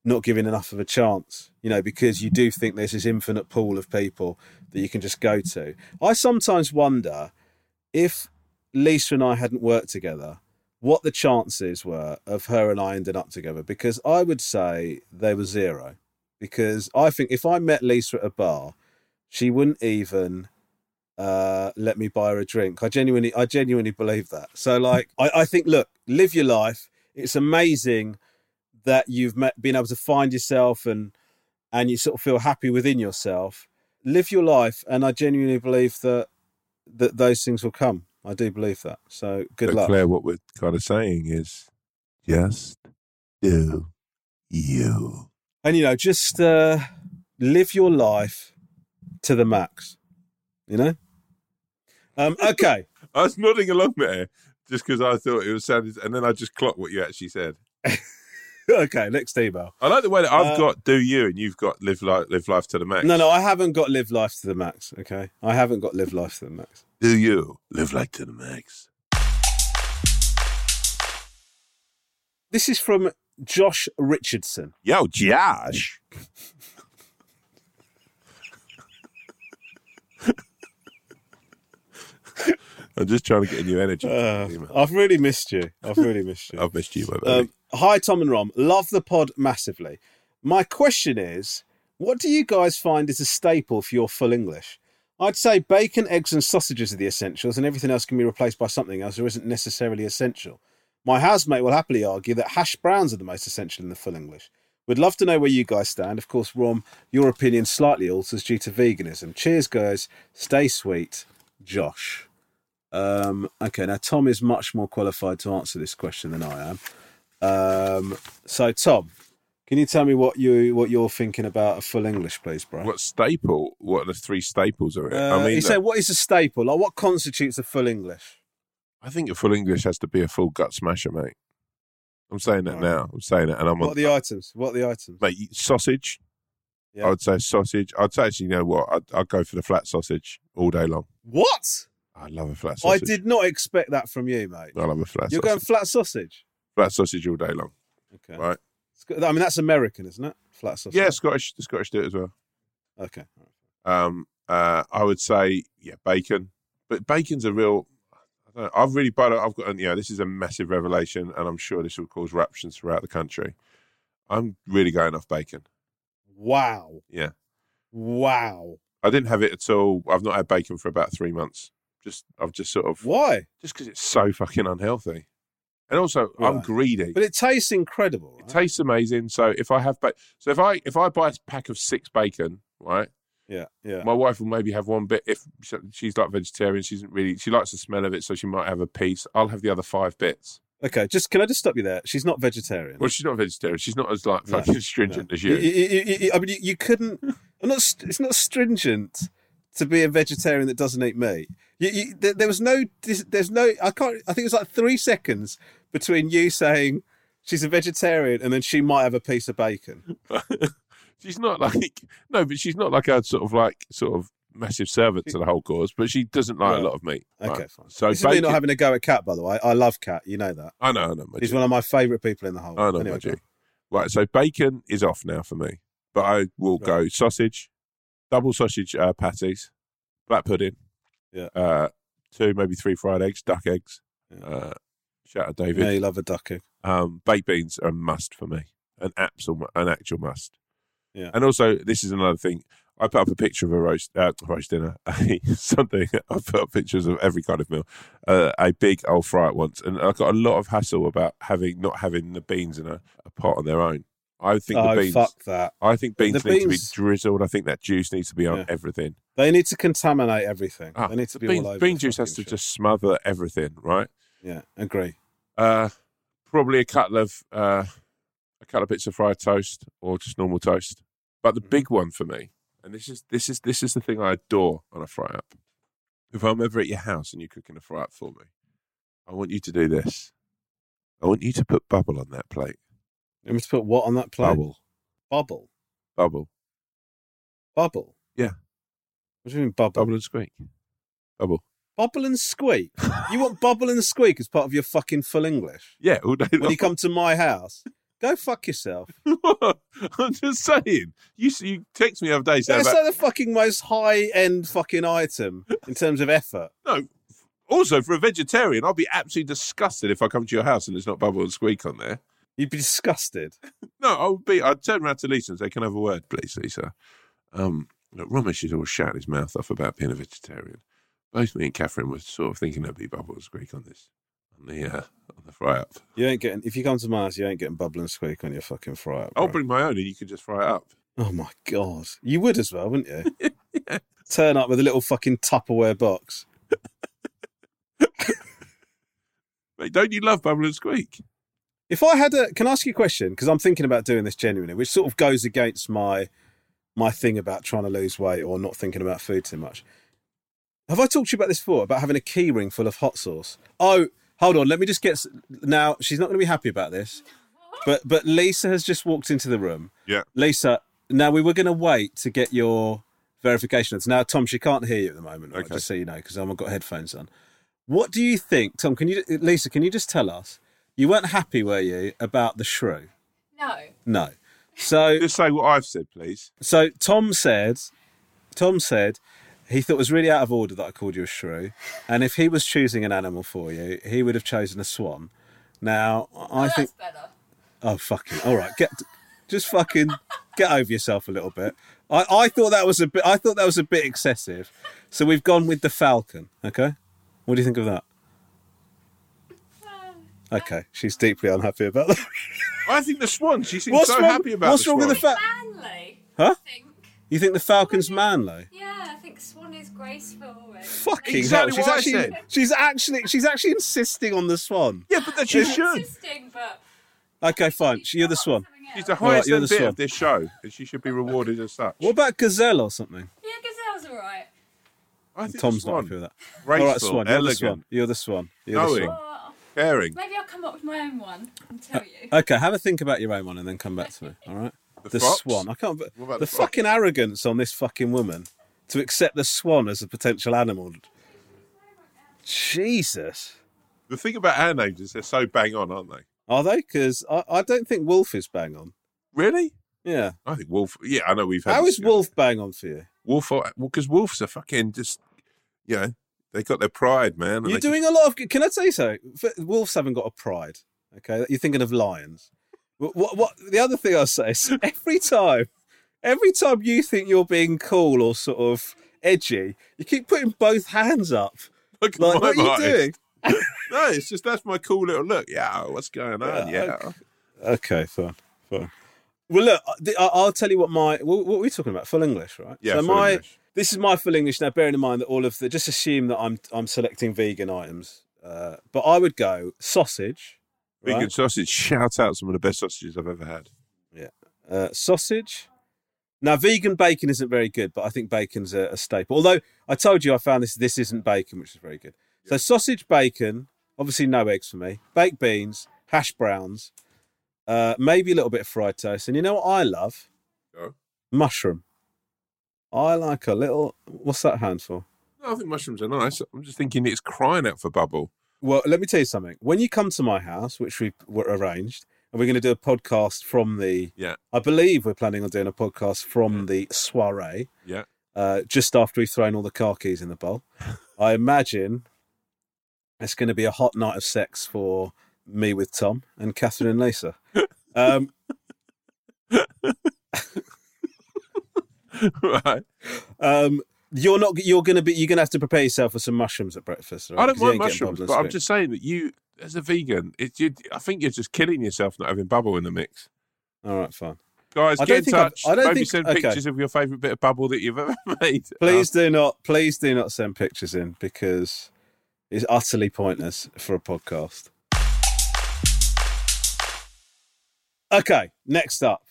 not giving enough of a chance, you know, because you do think there's this infinite pool of people that you can just go to. I sometimes wonder if Lisa and I hadn't worked together, what the chances were of her and I ending up together, because I would say they were zero. Because I think if I met Lisa at a bar, she wouldn't even uh, let me buy her a drink. I genuinely, I genuinely believe that. So, like, I, I think, look, live your life. It's amazing that you've met, been able to find yourself and and you sort of feel happy within yourself. Live your life, and I genuinely believe that that those things will come. I do believe that. So, good But luck. Claire, what we're kind of saying is just do you. And you know, just uh, live your life to the max. You know. Um, *laughs* okay. I was nodding along there just because I thought it was sounded, and then I just clocked what you actually said. *laughs* okay. Next email. I like the way that I've Uh, got do you and you've got live life, live life to the max. No, no, I haven't got live life to the max. Okay, I haven't got live life to the max. Do you live life to the max? This is from Josh Richardson. Yo, Josh. I'm just trying to get a new energy. Uh, I've really missed you. I've really missed you. *laughs* I've missed you, my. Um, hi, Tom and Rom. Love the pod massively. My question is what do you guys find is a staple for your full English? I'd say bacon, eggs, and sausages are the essentials, and everything else can be replaced by something else or isn't necessarily essential. My housemate will happily argue that hash browns are the most essential in the full English. We'd love to know where you guys stand. Of course, Rom, your opinion slightly alters due to veganism. Cheers, guys. Stay sweet, Josh. Um, okay, now Tom is much more qualified to answer this question than I am. Um, so, Tom, can you tell me what you what you're thinking about a full English, please, bro? What staple? What are the three staples of it? Uh, I mean, look, said, "What is a staple? Like, what constitutes a full English?" I think a full English has to be a full gut smasher, mate. I'm saying that now. I'm saying it, and I'm What on, are the items? What are the items? mate. Sausage. Yeah. I would say sausage. I'd say actually, you know what? I'd, I'd go for the flat sausage all day long. What? I love a flat sausage. I did not expect that from you, mate. I love a flat You're sausage. going flat sausage. flat sausage all day long. Okay. Right. I mean, that's American, isn't it? Flat sausage. Yeah, Scottish. The Scottish do it as well. Okay. Um, uh, I would say yeah, bacon. But bacon's a real. I don't know, I've really, but I've got. Yeah, this is a massive revelation, and I'm sure this will cause ruptions throughout the country. I'm really going off bacon. Wow. Yeah. Wow. I didn't have it at all. I've not had bacon for about three months. Just I've just sort of Why? just because it's so fucking unhealthy, and also I'm greedy. But it tastes incredible. It tastes amazing. So if I have ba- so if I if I buy a pack of six bacon, right, yeah. Yeah. my wife will maybe have one bit. If she's like vegetarian, she doesn't really she likes the smell of it, so she might have a piece. I'll have the other five bits. Okay. Just can I just stop you there? She's not vegetarian. Well, she's not vegetarian. She's not as like No, fucking *laughs* stringent No. as you. you- you- I mean, you, couldn't. I'm not. It's not stringent to be a vegetarian that doesn't eat meat. There, there was no. There's no. I can't. I think it was like three seconds between you saying she's a vegetarian and then she might have a piece of bacon. *laughs* she's not *laughs* like no, but she's not like a sort of like sort of massive servant to the whole cause. But she doesn't like Right. a lot of meat. Okay, right? fine. So this bacon. not having a go at Cat, by the way. I love Cat. You know that. I know, I know, my He's G. one of my favourite people in the whole. I know, Anyway, my G. Right, so bacon is off now for me, but I will Right. go sausage, double sausage uh, patties, black pudding, Yeah. uh, two maybe three fried eggs, duck eggs. Yeah. Uh, shout out David. Yeah, you love a duck egg. Um, baked beans are a must for me, an absolute, an actual must. Yeah. And also, this is another thing. I put up a picture of a roast, uh, roast dinner, *laughs* something. I put up pictures of every kind of meal. Uh, a big old fry at once, and I got a lot of hassle about having not having the beans in a, a pot on their own. I think Oh, the beans. fuck that. I think The beans need to be drizzled. I think that juice needs to be on Yeah. everything. They need to contaminate everything. Ah, they need to be bean, all over. bean juice has to shit. just smother everything, right? Yeah, agree. Uh, probably a couple of uh, couple of bits of fried toast or just normal toast. But the Mm-hmm. big one for me, and this is this is this is the thing I adore on a fry up. If I'm ever at your house and you're cooking a fry up for me, I want you to do this. I want you to put bubble on that plate. You want me to put what on that plate? Bubble, Bubble. bubble, Bubble. Yeah. What do you mean bubble? bubble and squeak. Bubble. Bubble and squeak. you want *laughs* bubble and squeak as part of your fucking full English? Yeah, all day When long. you come to my house, go fuck yourself. *laughs* I'm just saying. You you text me the other day saying That's about, like the fucking most high end fucking item in terms of effort. no. Also, for a vegetarian, I'll be absolutely disgusted if I come to your house and there's not bubble and squeak on there. You'd be disgusted. *laughs* No, I would be. I'd turn around to Lisa and say, "Can I have a word, please, Lisa?" Um, look, is always shouting his mouth off about being a vegetarian. Both me and Catherine were sort of thinking there'd be bubble and squeak on this, on the uh, on the fry up. You ain't getting if you come to house, you ain't getting bubble and squeak on your fucking fry up. I'll bring my own and you can just fry it up. Oh my god, you would as well, wouldn't you? *laughs* Turn up with a little fucking Tupperware box. *laughs* Mate, don't you love bubble and squeak? If I had a, can I ask you a question? Because I'm thinking about doing this genuinely, which sort of goes against my my thing about trying to lose weight or not thinking about food too much. Have I talked to you about this before? About having a key ring full of hot sauce? Oh, hold on. Let me just get. s- Now she's not going to be happy about this, but but Lisa has just walked into the room. Yeah. Lisa. Now we were going to wait to get your verification. Now, Tom, she can't hear you at the moment. Right? Okay. Just so you know, because I've got headphones on. What do you think, Tom? Can you, Lisa? Can you just tell us? You weren't happy, were you, about the shrew? No. No. So, Just say what I've said, please. so Tom said, Tom said he thought it was really out of order that I called you a shrew, and if he was choosing an animal for you, he would have chosen a swan. Now, I Oh, think, that's better. oh fucking, all right, get, just fucking get over yourself a little bit. I, I thought that was a bit, I thought that was a bit excessive. So we've gone with the falcon. Okay, what do you think of that? Uh, okay, she's deeply unhappy about that. I think the swan. She seems What's so wrong? happy about. what's the wrong with the swan. fact? Manly. Huh? I think. You think the falcon's manly? Yeah, I think Swan is graceful. And... Fucking Exactly hell! She's actually, she's actually, she's actually insisting on the swan. Yeah, but that she should. Interesting, but Okay, fine. You're the swan. She's the highest you're the bit swan. of this show, and she should be rewarded as such. What about gazelle or something? Yeah, gazelle's alright. I think Tom's not swan. happy with that. Graceful, All right, swan. You're the elegant, swan. You're the swan. You're the Knowing. swan. Oh, caring. maybe I'll come up with my own one and tell uh, you. Okay, have a think about your own one and then come back to me. All right. The The, swan. I can't. What The, the fox? fucking arrogance on this fucking woman to accept the swan as a potential animal. Jesus. The thing about our names is they're so bang on, aren't they? Are they? Because I, I don't think wolf is bang on. Really? Yeah. I think wolf. Yeah, I know we've had. How is wolf bang on for you? Wolf? Well, because wolves are fucking just. You know, they got their pride, man. You're doing a lot of. Can I tell you so? Wolves haven't got a pride. Okay, you're thinking of lions. What, what, what? The other thing I'll say is *laughs* every time, every time you think you're being cool or sort of edgy, you keep putting both hands up. Look Like, what are you doing? *laughs* No, it's just that's my cool little look. Yeah, what's going on? Yeah, Yeah, okay. Fine, fine. Well, look, I'll tell you what my what, are we talking about? Full English, right? Yeah, So full my English. this is my full English now. Bearing in mind that all of the just assume that I'm I'm selecting vegan items, uh, but I would go sausage, vegan right? sausage. *laughs* Shout out some of the best sausages I've ever had. Yeah. Uh, sausage. Now, vegan bacon isn't very good, but I think bacon's a, a staple. Although I told you I found this this isn't bacon, which is very good. So sausage, bacon, obviously no eggs for me. Baked beans, hash browns, uh, maybe a little bit of fried toast, and you know what I love? Go. Mushroom. I like a little. What's that hand for? No, I think mushrooms are nice. I'm just thinking it's crying out for bubble. Well, let me tell you something. When you come to my house, which we were arranged, and we're going to do a podcast from the, Yeah, I believe we're planning on doing a podcast from the soiree. yeah. uh, just after we've thrown all the car keys in the bowl. *laughs* I imagine it's going to be a hot night of sex for me with Tom and Catherine and Lisa. *laughs* Um, *laughs* right. um, you're not. You're going to be. You're going to have to prepare yourself for some mushrooms at breakfast. Right? I don't mind mushrooms, but I'm just saying that you, as a vegan, it, you, I think you're just killing yourself not having bubble in the mix. All right, fine. Guys, I get don't in I've- touch. I don't Maybe think- send okay. pictures of your favourite bit of bubble that you've *laughs* ever made. Please do not. Please do not send pictures in because it's utterly pointless for a podcast. Okay, next up.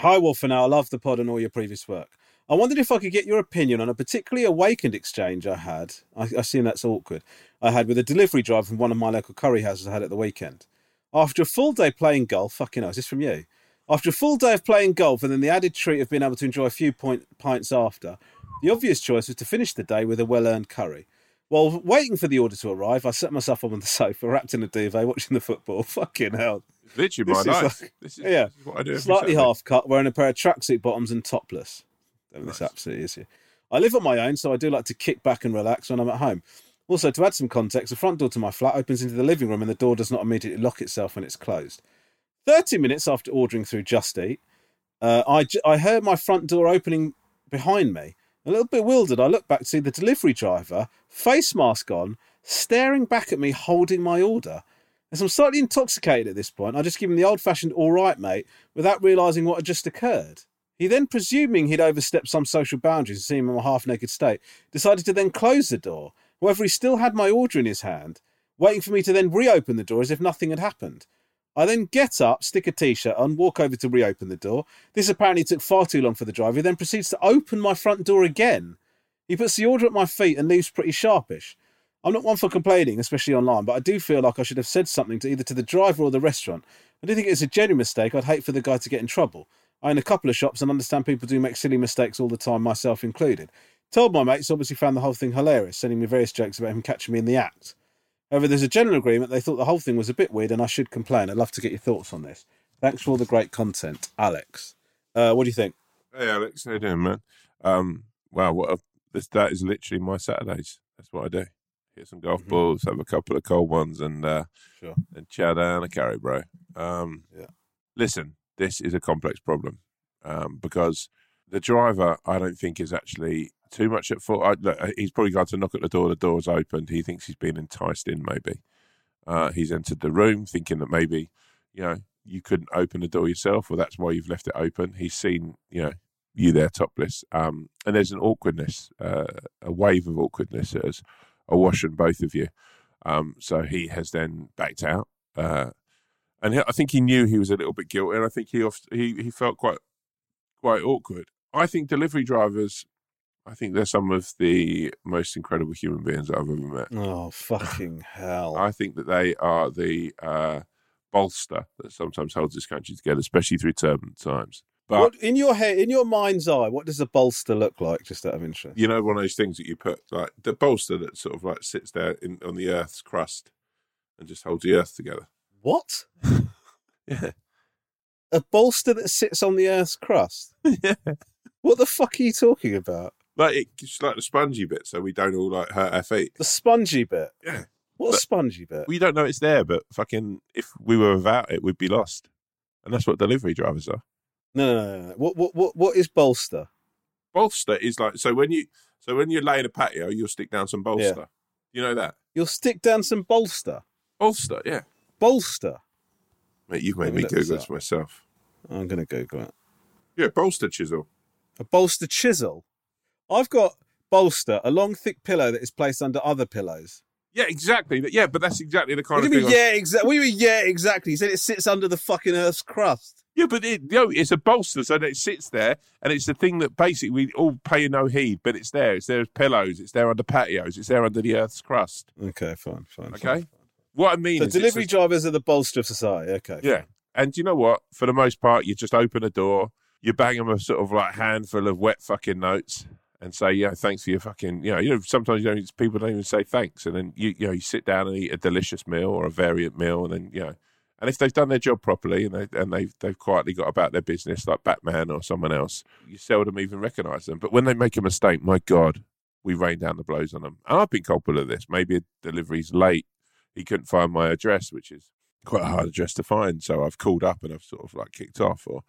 Hi, Wolf, and I love the pod and all your previous work. I wondered if I could get your opinion on a particularly awakened exchange I had. I, I assume that's awkward. I had with a delivery driver from one of my local curry houses I had at the weekend. After a full day playing golf, fucking hell, is this from you? After a full day of playing golf and then the added treat of being able to enjoy a few point, pints after, the obvious choice was to finish the day with a well earned curry. While waiting for the order to arrive, I set myself up on the *laughs* sofa, wrapped in a duvet, watching the football. *laughs* Fucking hell. Literally my life. like- this, is, yeah. this is what I do. Slightly Saturday. half cut, wearing a pair of tracksuit bottoms and topless. Mean, This Nice. absolutely is. yeah. I live on my own, so I do like to kick back and relax when I'm at home. Also, to add some context, the front door to my flat opens into the living room and the door does not immediately lock itself when it's closed. 30 minutes after ordering through Just Eat, uh, I, I heard my front door opening behind me. A little bewildered, I looked back to see the delivery driver, face mask on, staring back at me holding my order. As I'm slightly intoxicated at this point, I just give him the old fashioned all right, mate, without realising what had just occurred. He then, presuming he'd overstepped some social boundaries and seen him in a half naked state, decided to then close the door. However, he still had my order in his hand, waiting for me to then reopen the door as if nothing had happened. I then get up, stick a t shirt on, walk over to reopen the door. This apparently took far too long for the driver. He then proceeds to open my front door again. He puts the order at my feet and leaves pretty sharpish. I'm not one for complaining, especially online, but I do feel like I should have said something to either to the driver or the restaurant. I do think it's a genuine mistake. I'd hate for the guy to get in trouble. I own a couple of shops and understand people do make silly mistakes all the time, myself included. Told my mates, obviously found the whole thing hilarious, sending me various jokes about him catching me in the act. However, there's a general agreement they thought the whole thing was a bit weird and I should complain. I'd love to get your thoughts on this. Thanks for all the great content, Alex. Uh, what do you think? Hey, Alex, how you doing, man? Um, wow, what a, this that is literally my Saturdays. That's what I do. Hit some golf Mhm. balls, have a couple of cold ones, and uh, Sure. and chow down a carry, bro. Um, Yeah. Listen, this is a complex problem um, because the driver, I don't think, is actually too much at fault. I, look, he's probably got to knock at the door. The door's opened. He thinks he's been enticed in. Maybe uh, he's entered the room thinking that maybe you know you couldn't open the door yourself, or that's why you've left it open. He's seen you know you there topless, um, and there's an awkwardness, uh, a wave of awkwardness as awash in both of you. Um, so he has then backed out. Uh, and I think he knew he was a little bit guilty, and I think he off, he he felt quite quite awkward. I think delivery drivers, I think they're some of the most incredible human beings I've ever met. Oh fucking hell! I think that they are the uh, bolster that sometimes holds this country together, especially through turbulent times. But what, in your head, in your mind's eye, what does a bolster look like? Just out of interest. you know, one of those things that you put like the bolster that sort of like sits there in, on the Earth's crust and just holds the Earth together. What? *laughs* Yeah, A bolster that sits on the Earth's crust? *laughs* yeah. What the fuck are you talking about? Like it, it's like the spongy bit, so we don't all like hurt our feet. The spongy bit. Yeah. What But- spongy bit? We don't know it's there, but fucking, if we were without it, we'd be lost. And that's what delivery drivers are. No, no, no, no. What, what, what, what is bolster? Bolster is like so when you so when you're laying a patio, you'll stick down some bolster. You know that You'll stick down some bolster. bolster, yeah. Bolster. Mate, you've made me this Google this myself. I'm going to Google it. Yeah, bolster chisel. A bolster chisel. I've got bolster, a long, thick pillow that is placed under other pillows. Yeah, exactly. Yeah, but that's exactly the kind What of thing. mean? Yeah, exactly. You mean? Yeah, exactly. He said it sits under the fucking Earth's crust. Yeah, but it, you know, it's a bolster, so it sits there, and it's the thing that basically we all pay no heed, but it's there. It's there as pillows. It's there under patios. It's there under the Earth's crust. Okay, fine, fine. Okay. fine. What I mean So is, delivery drivers are the bolster of society. Okay. yeah. And you know what? For the most part, you just open a door, you bang them a sort of like handful of wet fucking notes, and say, yeah, thanks for your fucking, you know, you know, sometimes you don't, people don't even say thanks, and then you, you know, you sit down and eat a delicious meal or a variant meal, and then you know, and if they've done their job properly and they and they've they've quietly got about their business like Batman or someone else, you seldom even recognise them. But when they make a mistake, my God, we rain down the blows on them. And I've been culpable of this. Maybe a delivery's late, he couldn't find my address, which is quite a hard address to find. So I've called up and I've sort of like kicked off, or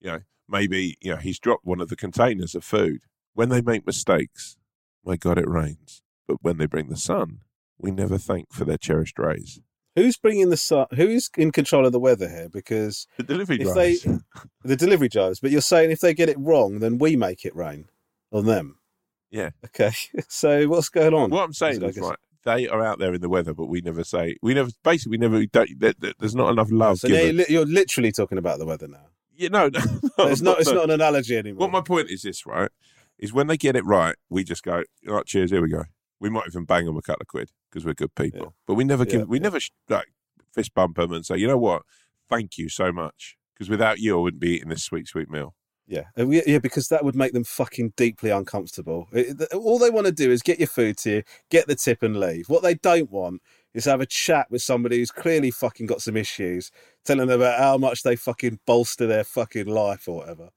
you know, maybe you know he's dropped one of the containers of food. When they make mistakes, my God, it rains. But when they bring the sun, we never thank for their cherished rays. Who's bringing the sun? Who's in control of the weather here? Because The delivery drivers. they, *laughs* the delivery drivers, but you're saying if they get it wrong, then we make it rain on them. Yeah. Okay. *laughs* So what's going on? What I'm saying I is, right, they are out there in the weather, but we never say, we never, basically, we never, don't, there, there- there's not enough love So you're, given. you're literally talking about the weather now. You know, *laughs* no, So it's not. It's no. not an analogy anymore. What my point is this, right? Is when they get it right, we just go, all right, cheers, here we go. We might even bang them a couple of quid because we're good people. Yeah. But we never give, Yeah, we yeah. never sh- like fist bump them and say, you know what? Thank you so much. Because without you, I wouldn't be eating this sweet, sweet meal. Yeah, Uh, yeah, yeah, because that would make them fucking deeply uncomfortable. All they want to do is get your food to you, get the tip, and leave. What they don't want is have a chat with somebody who's clearly fucking got some issues, telling them about how much they fucking bolster their fucking life or whatever.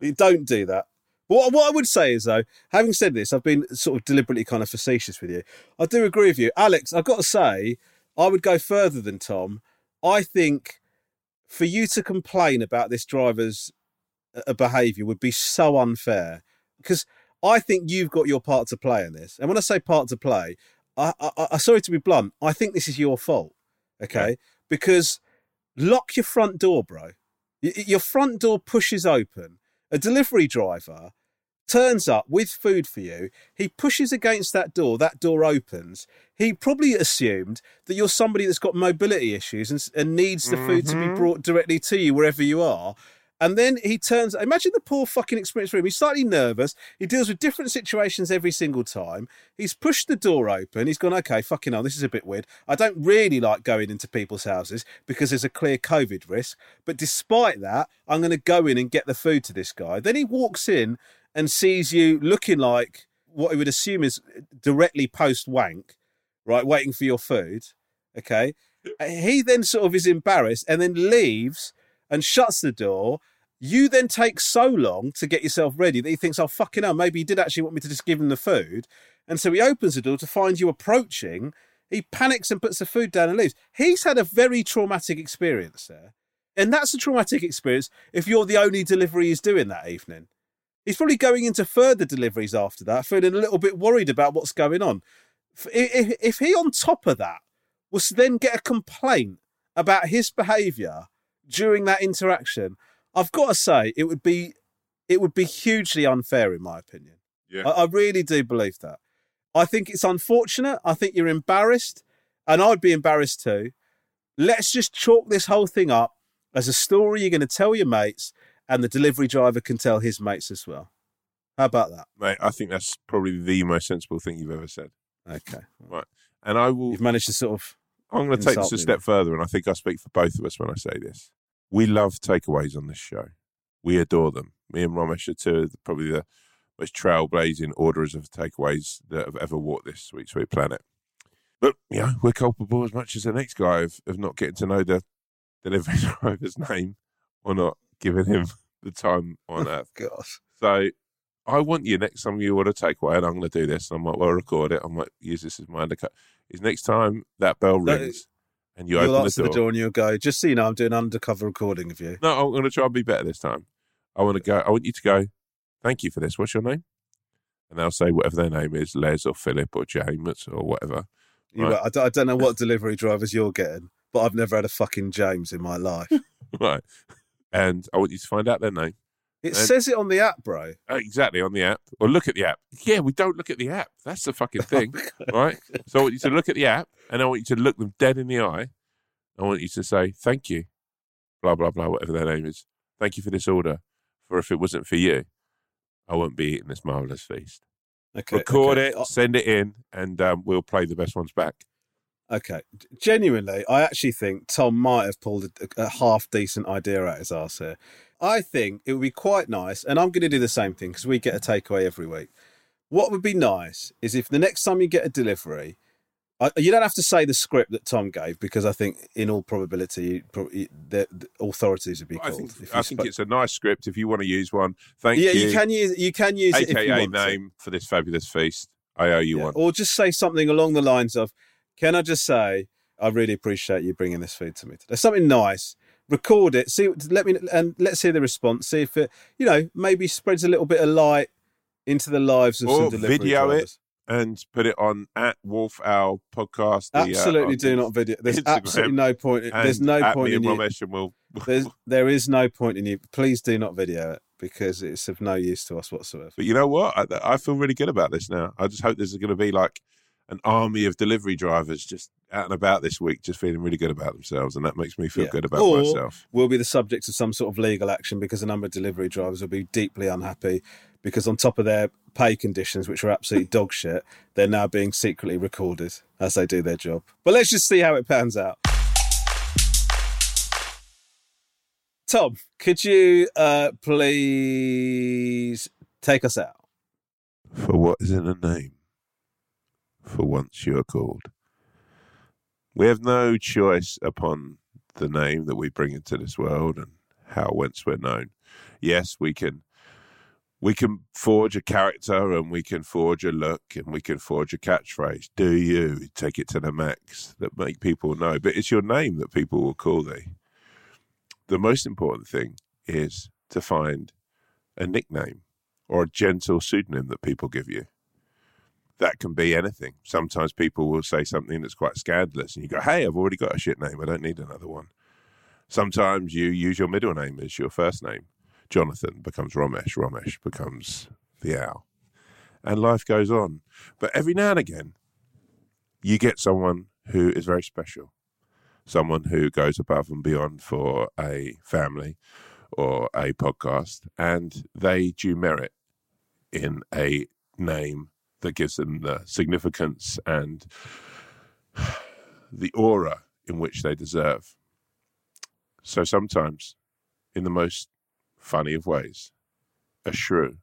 You don't do that. What, what I would say is, though, having said this, I've been sort of deliberately kind of facetious with you. I do agree with you. Alex, I've got to say, I would go further than Tom. I think for you to complain about this driver's uh, behaviour would be so unfair because I think you've got your part to play in this. And when I say part to play, I, I, I sorry to be blunt, I think this is your fault. Okay, because lock your front door, bro. Your front door pushes open. A delivery driver turns up with food for you. He pushes against that door. That door opens. He probably assumed that you're somebody that's got mobility issues and, and needs the food to be brought directly to you wherever you are. And then he turns. Imagine the poor fucking experience for him. He's slightly nervous. He deals with different situations every single time. He's pushed the door open. He's gone, okay, fucking hell, this is a bit weird. I don't really like going into people's houses because there's a clear COVID risk. But despite that, I'm going to go in and get the food to this guy. Then he walks in and sees you looking like what he would assume is directly post wank, right? Waiting for your food. Okay. He then sort of is embarrassed and then leaves and shuts the door. You then take so long to get yourself ready that he thinks, oh, fucking hell, maybe he did actually want me to just give him the food. And so he opens the door to find you approaching. He panics and puts the food down and leaves. He's had a very traumatic experience there. And that's a traumatic experience if you're the only delivery he's doing that evening. He's probably going into further deliveries after that, feeling a little bit worried about what's going on. If, if he, on top of that, was to then get a complaint about his behaviour during that interaction, I've got to say it would be it would be hugely unfair in my opinion. Yeah. I, I really do believe that. I think it's unfortunate. I think you're embarrassed, and I'd be embarrassed too. let's just chalk this whole thing up as a story you're going to tell your mates, and the delivery driver can tell his mates as well. How about that? Mate, I think that's probably the most sensible thing you've ever said. Okay. Right. And I will. You've managed to sort of. I'm going to take this a me step further, and I think I speak for both of us when I say this. We love takeaways on this show. We adore them. Me and Romesh are two of the, probably the most trailblazing orderers of takeaways that have ever walked this sweet, sweet planet. But, you know, we're culpable as much as the next guy of, of not getting to know the delivery *laughs* driver's name or not giving him *laughs* the time on oh, earth. Gosh. So I want you next time you order takeaway, and I'm going to do this, and I might well record it. I might use this as my undercut. Is next time that bell rings and you You'll open answer the the door. door and you'll go, just so you know, I'm doing undercover recording of you. No, I'm going to try and be better this time. I want to go. I want you to go. Thank you for this. What's your name? And they'll say whatever their name is, Les or Philip or James or whatever. You Right. won't- I, don't, I don't know what *laughs* delivery drivers you're getting, but I've never had a fucking James in my life. *laughs* right. And I want you to find out their name. It And- says it on the app, bro. Uh, Exactly on the app, or look at the app. Yeah, we don't look at the app. That's the fucking *laughs* thing, right? So I want you to look at the app, and I want you to look them dead in the eye. I want you to say thank you, blah blah blah, whatever their name is. Thank you for this order. For if it wasn't for you, I wouldn't be eating this marvelous feast. Okay, Record okay. it, Uh, send it in, and um, we'll play the best ones back. Okay. Genuinely, I actually think Tom might have pulled a, a half decent idea out his ass here. I think it would be quite nice, and I'm going to do the same thing because we get a takeaway every week. What would be nice is if the next time you get a delivery, I, you don't have to say the script that Tom gave because I think, in all probability, probably, the, the authorities would be I called. think, if I think it's a nice script if you want to use one. Thank yeah, you. Yeah, you. can use you can use it if you AKA want to. name for this fabulous feast. I owe you Yeah, one. Or just say something along the lines of, "Can I just say I really appreciate you bringing this food to me today? Something nice. Record it. See, let me and let's hear the response. See if it, you know, maybe spreads a little bit of light into the lives of Or some delivery video it. and put it on at Wolf Owl Podcast. the, uh, Absolutely, on do not video. There's *laughs* Instagram absolutely no point. There's no point in you. We'll, *laughs* There's, there is no point in you. Please do not video it because it's of no use to us whatsoever. But you know what? I, I feel really good about this now. I just hope there's going to be like an army of delivery drivers just out and about this week, just feeling really good about themselves, and that makes me feel Yeah. good about Or myself. Will be the subject of some sort of legal action because a number of delivery drivers will be deeply unhappy because on top of their pay conditions, which are absolutely *laughs* dog shit, they're now being secretly recorded as they do their job. But let's just see how it pans out. Tom, could you uh, please take us out? For what is in a name? For once you are called. We have no choice upon the name that we bring into this world and how whence we're known. Yes, we can we can forge a character and we can forge a look and we can forge a catchphrase. Do you take it to the max that make people know? But it's your name that people will call thee. The most important thing is to find a nickname or a gentle pseudonym that people give you. That can be anything. Sometimes people will say something that's quite scandalous, and you go, Hey, I've already got a shit name. I don't need another one. Sometimes you use your middle name as your first name. Jonathan becomes Romesh, Romesh becomes the owl. And life goes on. But every now and again, you get someone who is very special, someone who goes above and beyond for a family or a podcast, and they do merit in a name that gives them the significance and the aura in which they deserve. So sometimes, in the most funny of ways, a shrew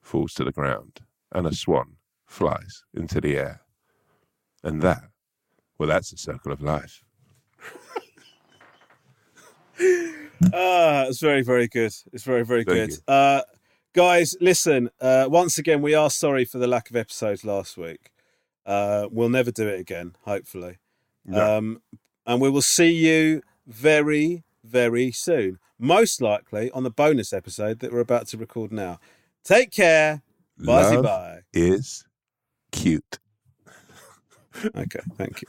falls to the ground and a swan flies into the air. And that, well, that's a circle of life. *laughs* Ah, it's very, very good. It's very, very Thank good. Uh, guys, listen. Uh, once again, we are sorry for the lack of episodes last week. Uh, we'll never do it again, hopefully. No. Um, and we will see you very, very soon. Most likely on the bonus episode that we're about to record now. Take care. Bye Love bye. is cute. Okay, thank you.